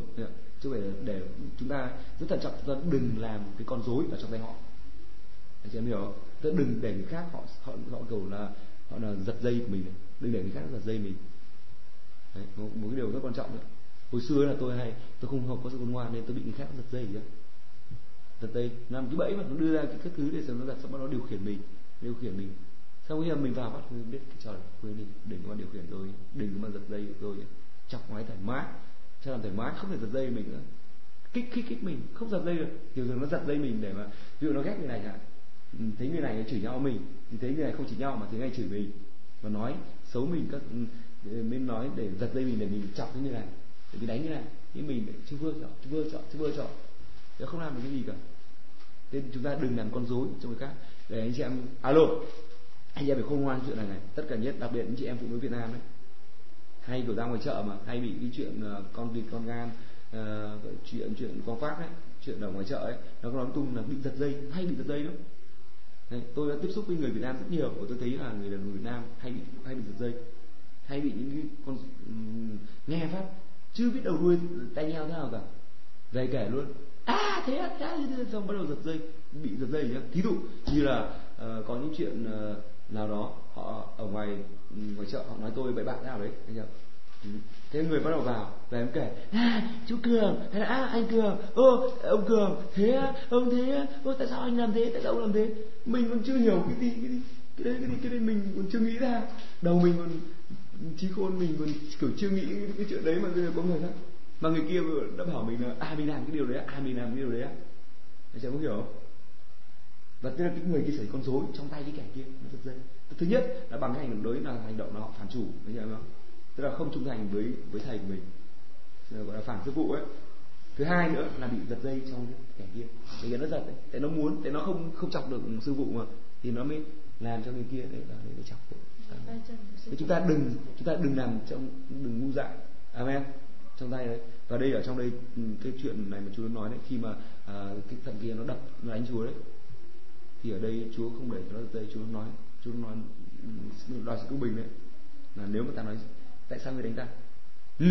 Chứ phải để chúng ta rất thận trọng chúng ta đừng làm cái con rối ở trong tay họ. Anh chị em hiểu không? Tức đừng để người khác họ họ họ cầu là họ là giật dây của mình đừng để người khác giật dây mình. Đấy, một, một cái điều rất quan trọng đấy. hồi xưa là tôi hay tôi không học có sự khôn ngoan nên tôi bị người khác giật dây chứ giật dây. Làm cái bẫy mà nó đưa ra cái các thứ để cho nó giật xong bắt nó điều khiển mình điều khiển mình. Sau khi mà mình vào bắt mình biết cái trời quên đi đừng có điều khiển tôi đừng có mà giật dây của tôi chọc ngoái thoải mái cho làm thoải mái không thể giật dây mình nữa. Kích kích kích mình không giật dây được. Nhiều thường nó giật dây mình để mà ví dụ nó ghét người này chẳng thấy người này chửi nhau mình thì thấy người này không chửi nhau mà thấy người này chửi mình. Và nói xấu mình các ừ, nên nói để giật dây mình để mình chọc cái người này. Để mình đánh như này. Nhưng mình chưa vừa chọn chưa vừa chọn chưa vừa chọn. Nó không làm được cái gì cả. Nên chúng ta đừng làm con rối cho người khác. Để anh chị em alo anh chị em phải khôn ngoan chuyện này này. Tất cả nhất đặc biệt những chị em phụ nữ Việt Nam đấy hay kiểu ra ngoài chợ mà hay bị cái chuyện uh, con vịt con gan uh, chuyện chuyện con phát ấy chuyện ở ngoài chợ ấy nó nói tung là bị giật dây hay bị giật dây lắm. Đấy, tôi đã tiếp xúc với người Việt Nam rất nhiều và tôi thấy là người là người Việt Nam hay bị hay bị giật dây hay bị những cái con um, nghe phát chưa biết đầu đuôi tay nhau thế nào cả về kể luôn à thế à thế à, xong bắt đầu giật dây bị giật dây nhá thí dụ như là uh, có những chuyện uh, nào đó họ ở ngoài ngoài chợ họ nói tôi bậy bạn nào đấy anh nhớ thế người bắt đầu vào và em kể à, chú cường hay là à, anh cường ô ông cường thế ông thế ô tại sao anh làm thế tại sao ông làm thế? Mình còn chưa hiểu cái gì cái gì cái đấy cái đấy, cái đấy mình còn chưa nghĩ ra. Đầu mình còn trí khôn mình còn kiểu chưa nghĩ cái, chuyện đấy mà bây giờ có người khác. Mà người kia đã bảo mình là à mình làm cái điều đấy à mình làm cái điều đấy á. Anh sẽ có hiểu không? Và tức là cái người kia xảy con rối trong tay cái kẻ kia nó giật dây thứ nhất là bằng cái hành động đối là hành động nó phản chủ thấy không? Tức là không trung thành với với thầy của mình. Gọi là phản sư phụ ấy. Thứ hai nữa là bị giật dây trong kẻ kia. Cái kia nó giật đấy. Tại nó muốn tại nó không không chọc được sư phụ mà thì nó mới làm cho người kia để để, để chọc Thế chúng ta đừng chúng ta đừng làm trong đừng ngu dại. Amen. Trong tay đấy. Và đây ở trong đây ừ, cái chuyện này mà Chúa nói đấy khi mà à, cái thằng kia nó đập nó đánh Chúa đấy thì ở đây Chúa không để cho nó đây Chúa nói Chúa nói đòi sự công bình đấy. Là nếu mà ta nói tại sao người đánh ta? Ừ.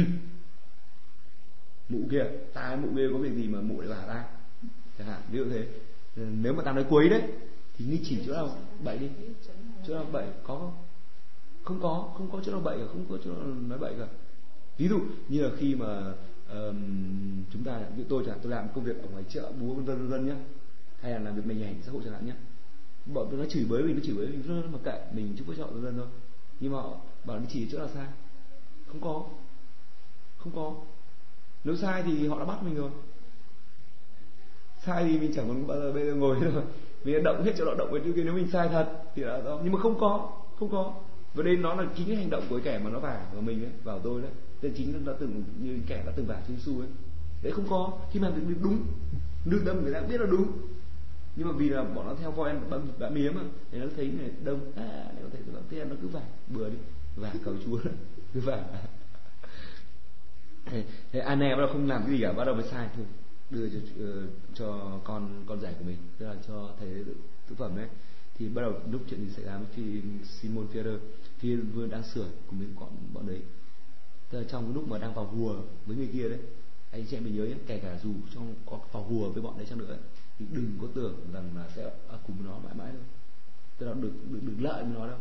mụ kia ta mụ kia có việc gì mà mụ lại bảo ta? Chẳng hạn ví dụ thế. Ừ, nếu mà ta nói quấy đấy thì ni chỉ chỗ nào bậy đi. Chỗ nào bậy có không? Không có không có chỗ nào bậy cả không có chỗ nào nói bậy cả. Ví dụ như là khi mà um, chúng ta như tôi chẳng tôi làm công việc ở ngoài chợ búa vân vân vân vân nhá. Hay là làm việc mình hành xã hội chẳng hạn nhá. Bọn tôi nó chửi bới mình nó chửi bới mình rất mà kệ mình chúc có chọn vân vân thôi. Nhưng mà họ bảo nó chỉ chỗ nào sai? Không có. Không có. Nếu sai thì họ đã bắt mình rồi. Sai thì mình chẳng còn bao giờ bây giờ ngồi rồi, mình động hết chỗ đó động với kia. Nếu mình sai thật thì là đó nhưng mà không có không có. Và đây nó là chính cái hành động của cái kẻ mà nó vào vào mình ấy vào tôi đấy. Đây chính nó từng như kẻ đã từng vào Chúa su ấy. Đấy không có. Khi mà được đúng nước đâm người ta biết là đúng. Nhưng mà vì là bọn nó theo voi bám bám mía mà thì nó thấy này đông à nếu thấy nó thế nó cứ vào bừa đi và cầu chúa. Cứ và vâng. thế anh em đầu không làm cái gì cả bắt đầu mới sai thôi. Đưa cho uh, cho con con rể của mình tức là cho thầy thực phẩm đấy thì bắt đầu lúc chuyện gì xảy ra thì khi Simon Pierre khi vừa đang sửa cùng với bọn bọn đấy. Tức là trong lúc mà đang vào hùa với người kia đấy anh chị em mình nhớ nhé kể cả dù trong có vào hùa với bọn đấy chăng nữa thì đừng có tưởng rằng là sẽ ở cùng nó mãi mãi đâu. Tức là đừng đừng, đừng lợi với nó đâu.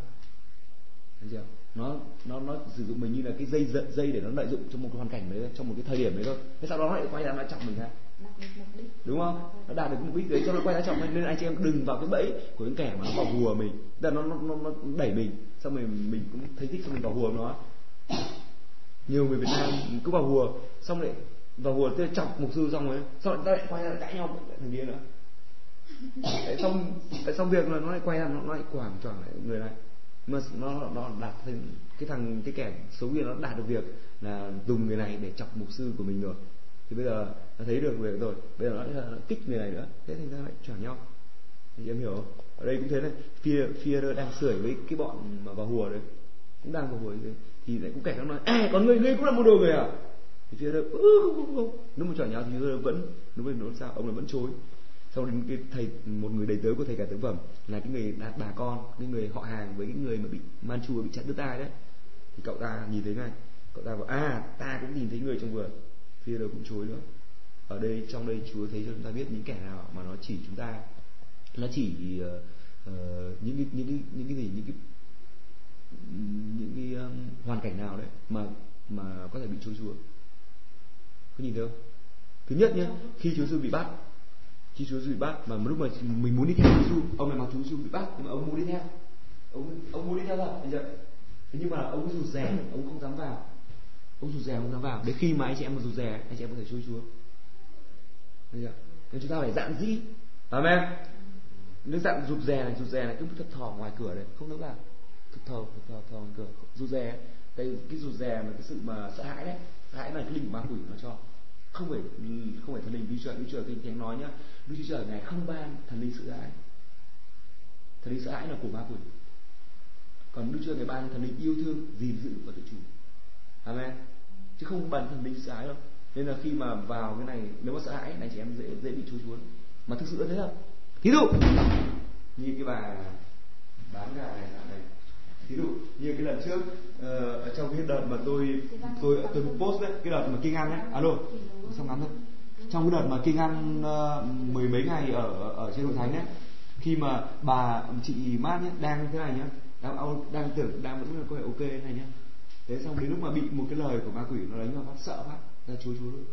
Anh chị nó nó nó sử dụng mình như là cái dây dây để nó lợi dụng trong một cái hoàn cảnh đấy trong một cái thời điểm đấy thôi. Thế sau đó nó lại quay ra nó chọc mình ha đúng không? Nó đạt được mục đích đấy cho nó quay ra chọc mình nên anh chị em đừng vào cái bẫy của những kẻ mà nó vào hùa mình. Tức là nó nó nó, nó đẩy mình xong rồi mình cũng thấy thích xong mình vào hùa nó. Nhiều người Việt Nam cứ vào hùa xong lại vào hùa tới chọc mục sư xong rồi xong lại, lại quay ra cãi nhau thằng kia nữa. Tại xong tại xong việc là nó lại quay ra nó, nó lại quảng choảng lại người này mà nó nó đạt thành cái thằng cái kẻ xấu kia nó đạt được việc là dùng người này để chọc mục sư của mình rồi. Thì bây giờ nó thấy được việc rồi bây giờ nó, nó kích người này nữa. Thế thành ra lại choảng nhau. Thì em hiểu không? Ở đây cũng thế này phía phía đang sưởi với cái bọn mà vào hùa đấy. Cũng đang vào hùa đấy. Thì lại cũng kẻ nó nói ê còn người ngươi cũng là một đồ người à? Thì phía ừ, không không không nếu mà choảng nhau thì vẫn nếu mà nó sao? Ông là vẫn chối sau đến cái thầy một người đầy tớ của thầy cả tướng phẩm là cái người đạt bà con cái người họ hàng với cái người mà bị manchu bị chặt đứt tai đấy. Thì cậu ta nhìn thấy ngay cậu ta bảo à ta cũng nhìn thấy người trong vườn phía đâu cũng chối nữa. Ở đây trong đây chúa thấy cho chúng ta biết những kẻ nào mà nó chỉ chúng ta. Nó chỉ uh, những cái những cái những cái gì những cái những cái um, hoàn cảnh nào đấy mà mà có thể bị chối chúa có nhìn thấy không? Thứ nhất nhé khi chúa giêsu bị bắt khi Chúa Giêsu bị bắt, mà lúc mà mình muốn đi theo Chúa Giêsu ông này mặc Chúa Giêsu bị bắt, nhưng mà ông muốn đi theo. Ông ông muốn đi theo thật giờ thế nhưng mà ông rụt rè, ông không dám vào. Ông rụt rè không dám vào. Đến khi mà anh chị em mà rụt rè, anh chị em có thể chui Chúa chưa nên chúng ta phải dạn dĩ. Amen. Nếu dặn rụt rè này, rụt rè này, cứ thật thò ngoài cửa đấy, không dám vào. Thật thò thật thò thò ngoài cửa. Rụt rè đây cái rụt rè mà cái sự mà sợ hãi đấy, sợ hãi là cái linh ma quỷ nó cho không phải ừ, không phải thần linh Đức Chúa Đức Chúa Kinh Thánh nói nhá. Đức Chúa Trời ngài không ban thần linh sợ hãi. Thần linh sợ hãi là của ma quỷ. Còn Đức Chúa ngài ban thần linh yêu thương, gìn giữ và tự chủ. Amen. Chứ không ban thần linh sợ hãi đâu. Nên là khi mà vào cái này, nếu mà sợ hãi, này chị em dễ dễ bị chúa chuối mà thực sự là thế không? Ví dụ, như cái bà bán gà này là này ví dụ như cái lần trước uh, trong cái đợt mà tôi tôi tôi post đấy cái đợt mà kinh ăn đấy. Alo xong ngắn thôi. Trong cái đợt mà kinh ăn uh, ờ, mười mấy ngày ở ở trên hội thánh đấy, khi mà bà chị mát nhé đang thế này nhá đang đang tưởng đang vẫn có thể ok này nhá. Thế xong đến lúc mà bị một cái lời của ma quỷ nó đánh vào phát sợ phát ra chúa chúa luôn.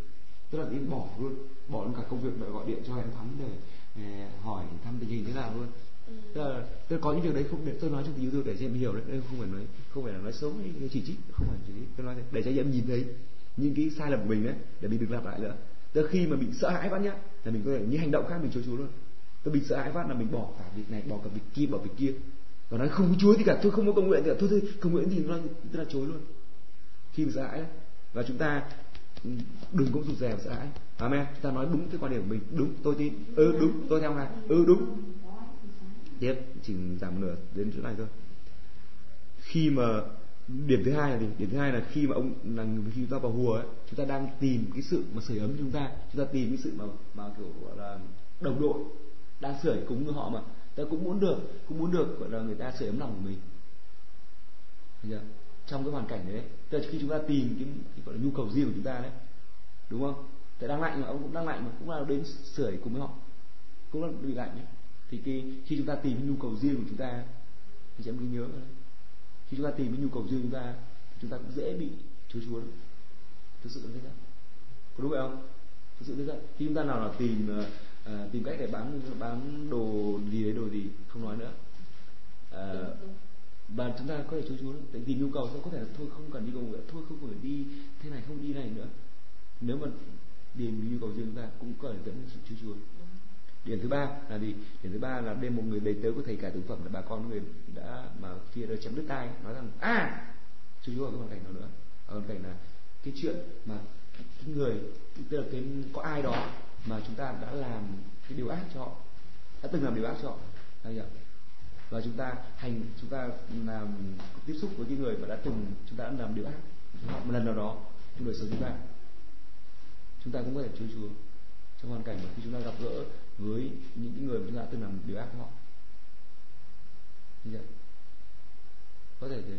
Tức là đi bỏ luôn bỏ luôn cả công việc để gọi điện cho em thắm để, để hỏi thăm tình hình thế nào luôn là, có những việc đấy không để tôi nói cho tình yêu để cho em hiểu đấy không phải nói không phải là nói xấu hay chỉ trích không phải chỉ trích tôi nói thế. Để cho em nhìn thấy những cái sai lầm của mình đấy để mình đừng lặp lại nữa. Tức khi mà bị sợ hãi phát nhá là mình có thể như hành động khác mình chối chúa luôn. Tôi bị sợ hãi phát là mình bỏ cả việc này bỏ cả việc kia bỏ việc kia. Và nói không có chúa thì cả tôi không có công nguyện thì cả thôi thôi công nguyện thì nó tức là chối luôn. Khi mình sợ hãi và chúng ta ừ, đừng có rụt rè và sợ hãi. Amen. Chúng ta nói đúng cái quan điểm của mình. Đúng tôi tin. Ừ đúng tôi theo ngài. Ừ đúng tiếp chỉ giảm một nửa đến chỗ này thôi. Khi mà điểm thứ hai là gì? Điểm thứ hai là khi mà ông là khi chúng ta vào hùa ấy, chúng ta đang tìm cái sự mà sưởi ấm chúng ta chúng ta tìm cái sự mà mà kiểu gọi là đồng đội đang sưởi cúng với họ mà. Ta cũng muốn được cũng muốn được gọi là người ta sưởi ấm lòng của mình. Chưa? trong cái hoàn cảnh đấy tức là khi chúng ta tìm cái, cái gọi là nhu cầu riêng của chúng ta đấy đúng không? Tại đang lạnh mà ông cũng đang lạnh mà cũng là đến sưởi cùng với họ cũng là bị lạnh ấy thì cái, khi chúng ta tìm cái nhu cầu riêng của chúng ta thì chúng em cứ nhớ khi chúng ta tìm cái nhu cầu riêng của chúng ta thì chúng ta cũng dễ bị chối chúa lắm. thực sự là thế đó có đúng vậy không? Thực sự thế đó khi chúng ta nào là tìm ờ, ờ, tìm cách để bán bán đồ gì đấy đồ gì không nói nữa. Ờ, và chúng ta có thể chú chú tại vì nhu cầu thôi có thể là thôi không cần đi cầu nguyện thôi không phải đi thế này không đi này nữa. Nếu mà điền nhu cầu riêng chúng ta cũng có thể dẫn đến sự chú chú điểm thứ ba là gì? Điểm thứ ba là đêm một người đầy tớ của thầy cả tử phẩm là bà con người đã mà kia đã chém đứt tai, nói rằng à chú chú ở cái hoàn cảnh nào nữa. Ở hoàn cảnh là cái chuyện mà cái người, tức là cái, có ai đó mà chúng ta đã làm cái điều ác cho họ, đã từng làm điều ác cho họ. Và chúng ta hành, chúng ta làm, tiếp xúc với cái người mà đã từng chúng ta đã làm điều ác họ một lần nào đó trong đời sống chúng ta. Chúng ta cũng có thể chúa chúa trong hoàn cảnh mà khi chúng ta gặp gỡ với những cái người mà chúng ta từng làm điều ác với họ. Như vậy có thể thế.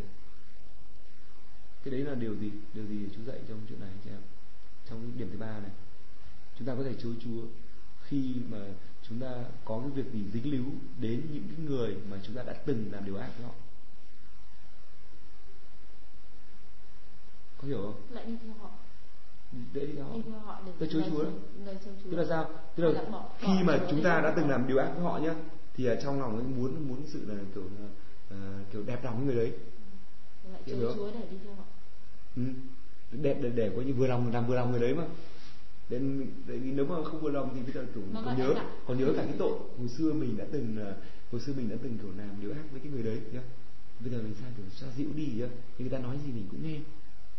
Cái đấy là điều gì? Điều gì chú dạy trong chuyện này anh chị em? Trong điểm thứ ba này. Chúng ta có thể chối chúa khi mà chúng ta có cái việc gì dính líu đến những cái người mà chúng ta đã từng làm điều ác với họ. Có hiểu không? Lại đi theo họ dễ đi họ. Để Tôi chúa chúa. tức là sao? Tức là khi mà chúng ta đã từng làm điều ác với họ nhá thì ở trong lòng ấy muốn muốn sự là kiểu à, kiểu đẹp lòng với người đấy. Lại Hiểu chúa không? để đi theo họ. Ừ. đẹp để, để coi như vừa lòng làm vừa lòng người đấy mà. Tại vì nếu mà không vừa lòng thì bây giờ kiểu còn nhớ là còn nhớ cả cái tội hồi xưa mình đã từng à, hồi xưa mình đã từng kiểu làm điều ác với cái người đấy nhá. Bây giờ mình sang kiểu xoa dịu đi nhá. Thì người ta nói gì mình cũng nghe.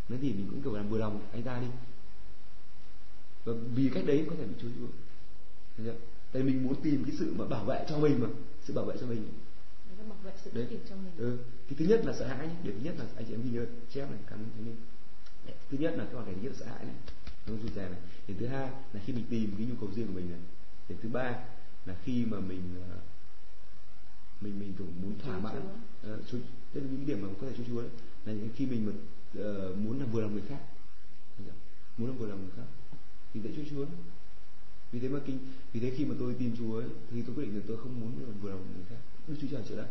Nói gì mình cũng kiểu làm vừa lòng anh ta đi và vì cách đấy có thể bị chối chúa Thấy chưa? tại mình muốn tìm cái sự mà bảo vệ cho mình mà sự bảo vệ cho mình. Bảo vệ sự đấy. cho mình. Ừ. cái thứ nhất là sợ hãi nhé. điểm thứ nhất là anh chị em ghi nhớ chép này thế nên Đấy, thứ nhất là cái hoàn cảnh nhất là sợ hãi này. Nó rụt rè này. Điểm thứ hai là khi mình tìm cái nhu cầu riêng của mình này. Điểm thứ ba là khi mà mình ờ, mình mình kiểu muốn thỏa mãn. Uh, chú, đây là những điểm mà có thể chú chúa đấy. Là khi mình mà ờ, muốn làm vừa lòng người khác. Muốn làm vừa lòng người khác vì dễ chúa chúa. Vì thế mà kinh vì thế khi mà tôi tin chúa ấy, thì tôi quyết định là tôi không muốn vừa lòng người khác. Đức chúa trời trở lại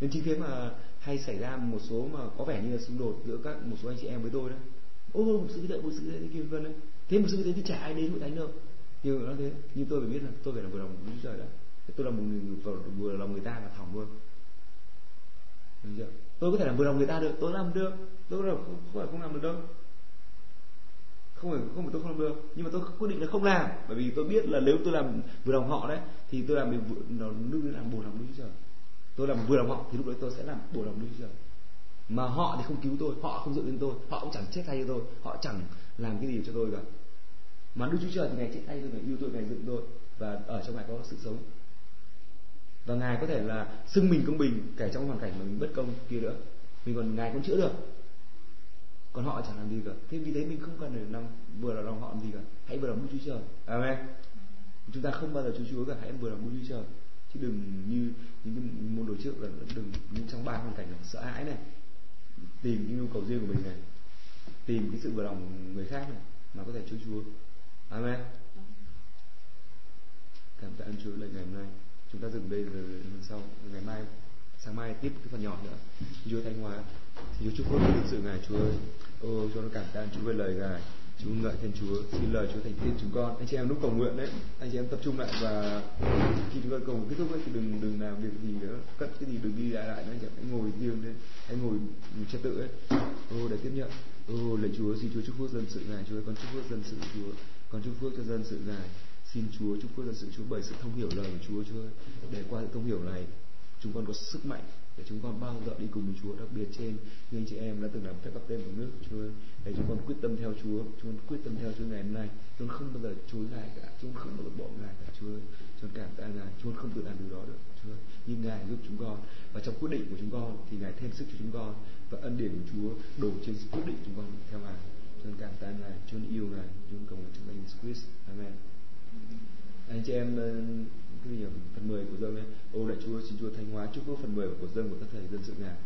nên chính thế mà hay xảy ra một số mà có vẻ như là xung đột giữa các một số anh chị em với tôi đó. Ô một sự đợi một sự thế kia vân đấy thế một sự thế thì chả ai đến hội thánh đâu. Nhưng nó thế. Nhưng tôi phải biết là tôi phải là vừa lòng đức chúa trời đã tôi là một người vừa, vừa lòng người ta là thỏng luôn. Được chưa? tôi có thể làm vừa lòng người ta được. Tôi làm được. Tôi là không, không phải không làm được đâu không phải không phải tôi không làm được. Nhưng mà tôi quyết định là không làm. Bởi vì tôi biết là nếu tôi làm vừa lòng họ đấy, thì tôi làm vừa nó lúc đấy làm bù lòng đức chúa trời. Tôi làm vừa lòng họ, thì lúc đấy tôi sẽ làm bù lòng đức chúa trời. Mà họ thì không cứu tôi, họ không dựng lên tôi, họ cũng chẳng chết thay cho tôi, họ chẳng làm cái gì cho tôi cả. Mà đức chúa trời thì ngài chết thay tôi, ngài yêu tôi, ngài dựng tôi, và ở trong ngài có sự sống. Và ngài có thể là xưng mình công bình kể trong hoàn cảnh mà mình bất công kia nữa. Mình còn ngài cũng chữa được còn họ chẳng làm gì cả. Thế vì thế mình không cần phải làm vừa là lòng họ làm gì cả. Hãy vừa lòng đức chúa trời. Amen. Chúng ta không bao giờ chúa chúa cả. Hãy vừa lòng đức chúa trời. Chứ đừng như những cái môn đồ trước là đừng như trong ba hoàn cảnh là sợ hãi này. Tìm cái nhu cầu riêng của mình này. Tìm cái sự vừa lòng người khác này mà có thể chúa chúa. Amen. Cảm tạ ơn chúa lời ngày hôm nay. Chúng ta dừng đây rồi, lần sau, ngày mai sáng mai tiếp cái phần nhỏ nữa. Chúa thanh hóa. Chúa chúc phước thực sự ngài chúa ơi. Ô cho nó cảm tạ chúa về lời ngài. Chúa ngợi khen chúa. Xin lời chúa thành tiên chúng con. Anh chị em lúc cầu nguyện đấy anh chị em tập trung lại và khi chúng con cầu kết thúc ấy, thì đừng đừng làm việc gì nữa. Cất cái gì đừng đi lại lại nữa. Anh hãy ngồi riêng đấy hãy ngồi trật tự ấy. Ô để tiếp nhận. Ô lạy chúa xin chúa chúc phước dân sự ngài. Chúa con chúc phước dân sự chúa. Con chúc phước cho dân sự ngài. Xin chúa chúc phước dân sự chúa bởi sự thông hiểu lời của chúa chúa để qua sự thông hiểu này chúng con có sức mạnh để chúng con bao giờ đi cùng với Chúa, đặc biệt trên như anh chị em đã từng làm phép báp tên của nước Chúa để chúng con quyết tâm theo Chúa, chúng con quyết tâm theo Chúa ngày hôm nay. Chúng con không bao giờ chối ngài cả, chúng con không bao giờ bỏ ngài cả, Chúa chúng con cảm tạ ngài chúng con không tự làm điều đó được, Chúa nhưng ngài giúp chúng con. Và trong quyết định của chúng con thì ngài thêm sức cho chúng con và ân điển của Chúa đổ trên quyết định chúng con theo ngài. Chúng con cảm tạ ngài chúng con yêu ngài. Chúng con cầu nguyện trong danh Jesus Christ. Amen anh chị em ờ, cái gì phần 10 của dâng ấy. Ô, đại chúa, xin chúa thanh hóa chúc phước phần 10 của dâng của các thầy dân sự ngài.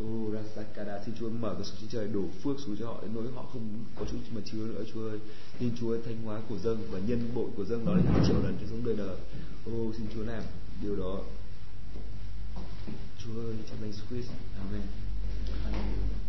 Ô, rasakada, xin chúa mở cửa sổ trên trời đổ phước xuống cho họ đến nỗi họ không có chúa mà chứa nữa, chúa ơi. Xin chúa thanh hóa của dâng và nhân bội của dâng đó lên hàng triệu lần cho sống đời đời. Ô, xin chúa làm điều đó. Chúa ơi, trong danh Jesus Christ. Amen. Hallelujah.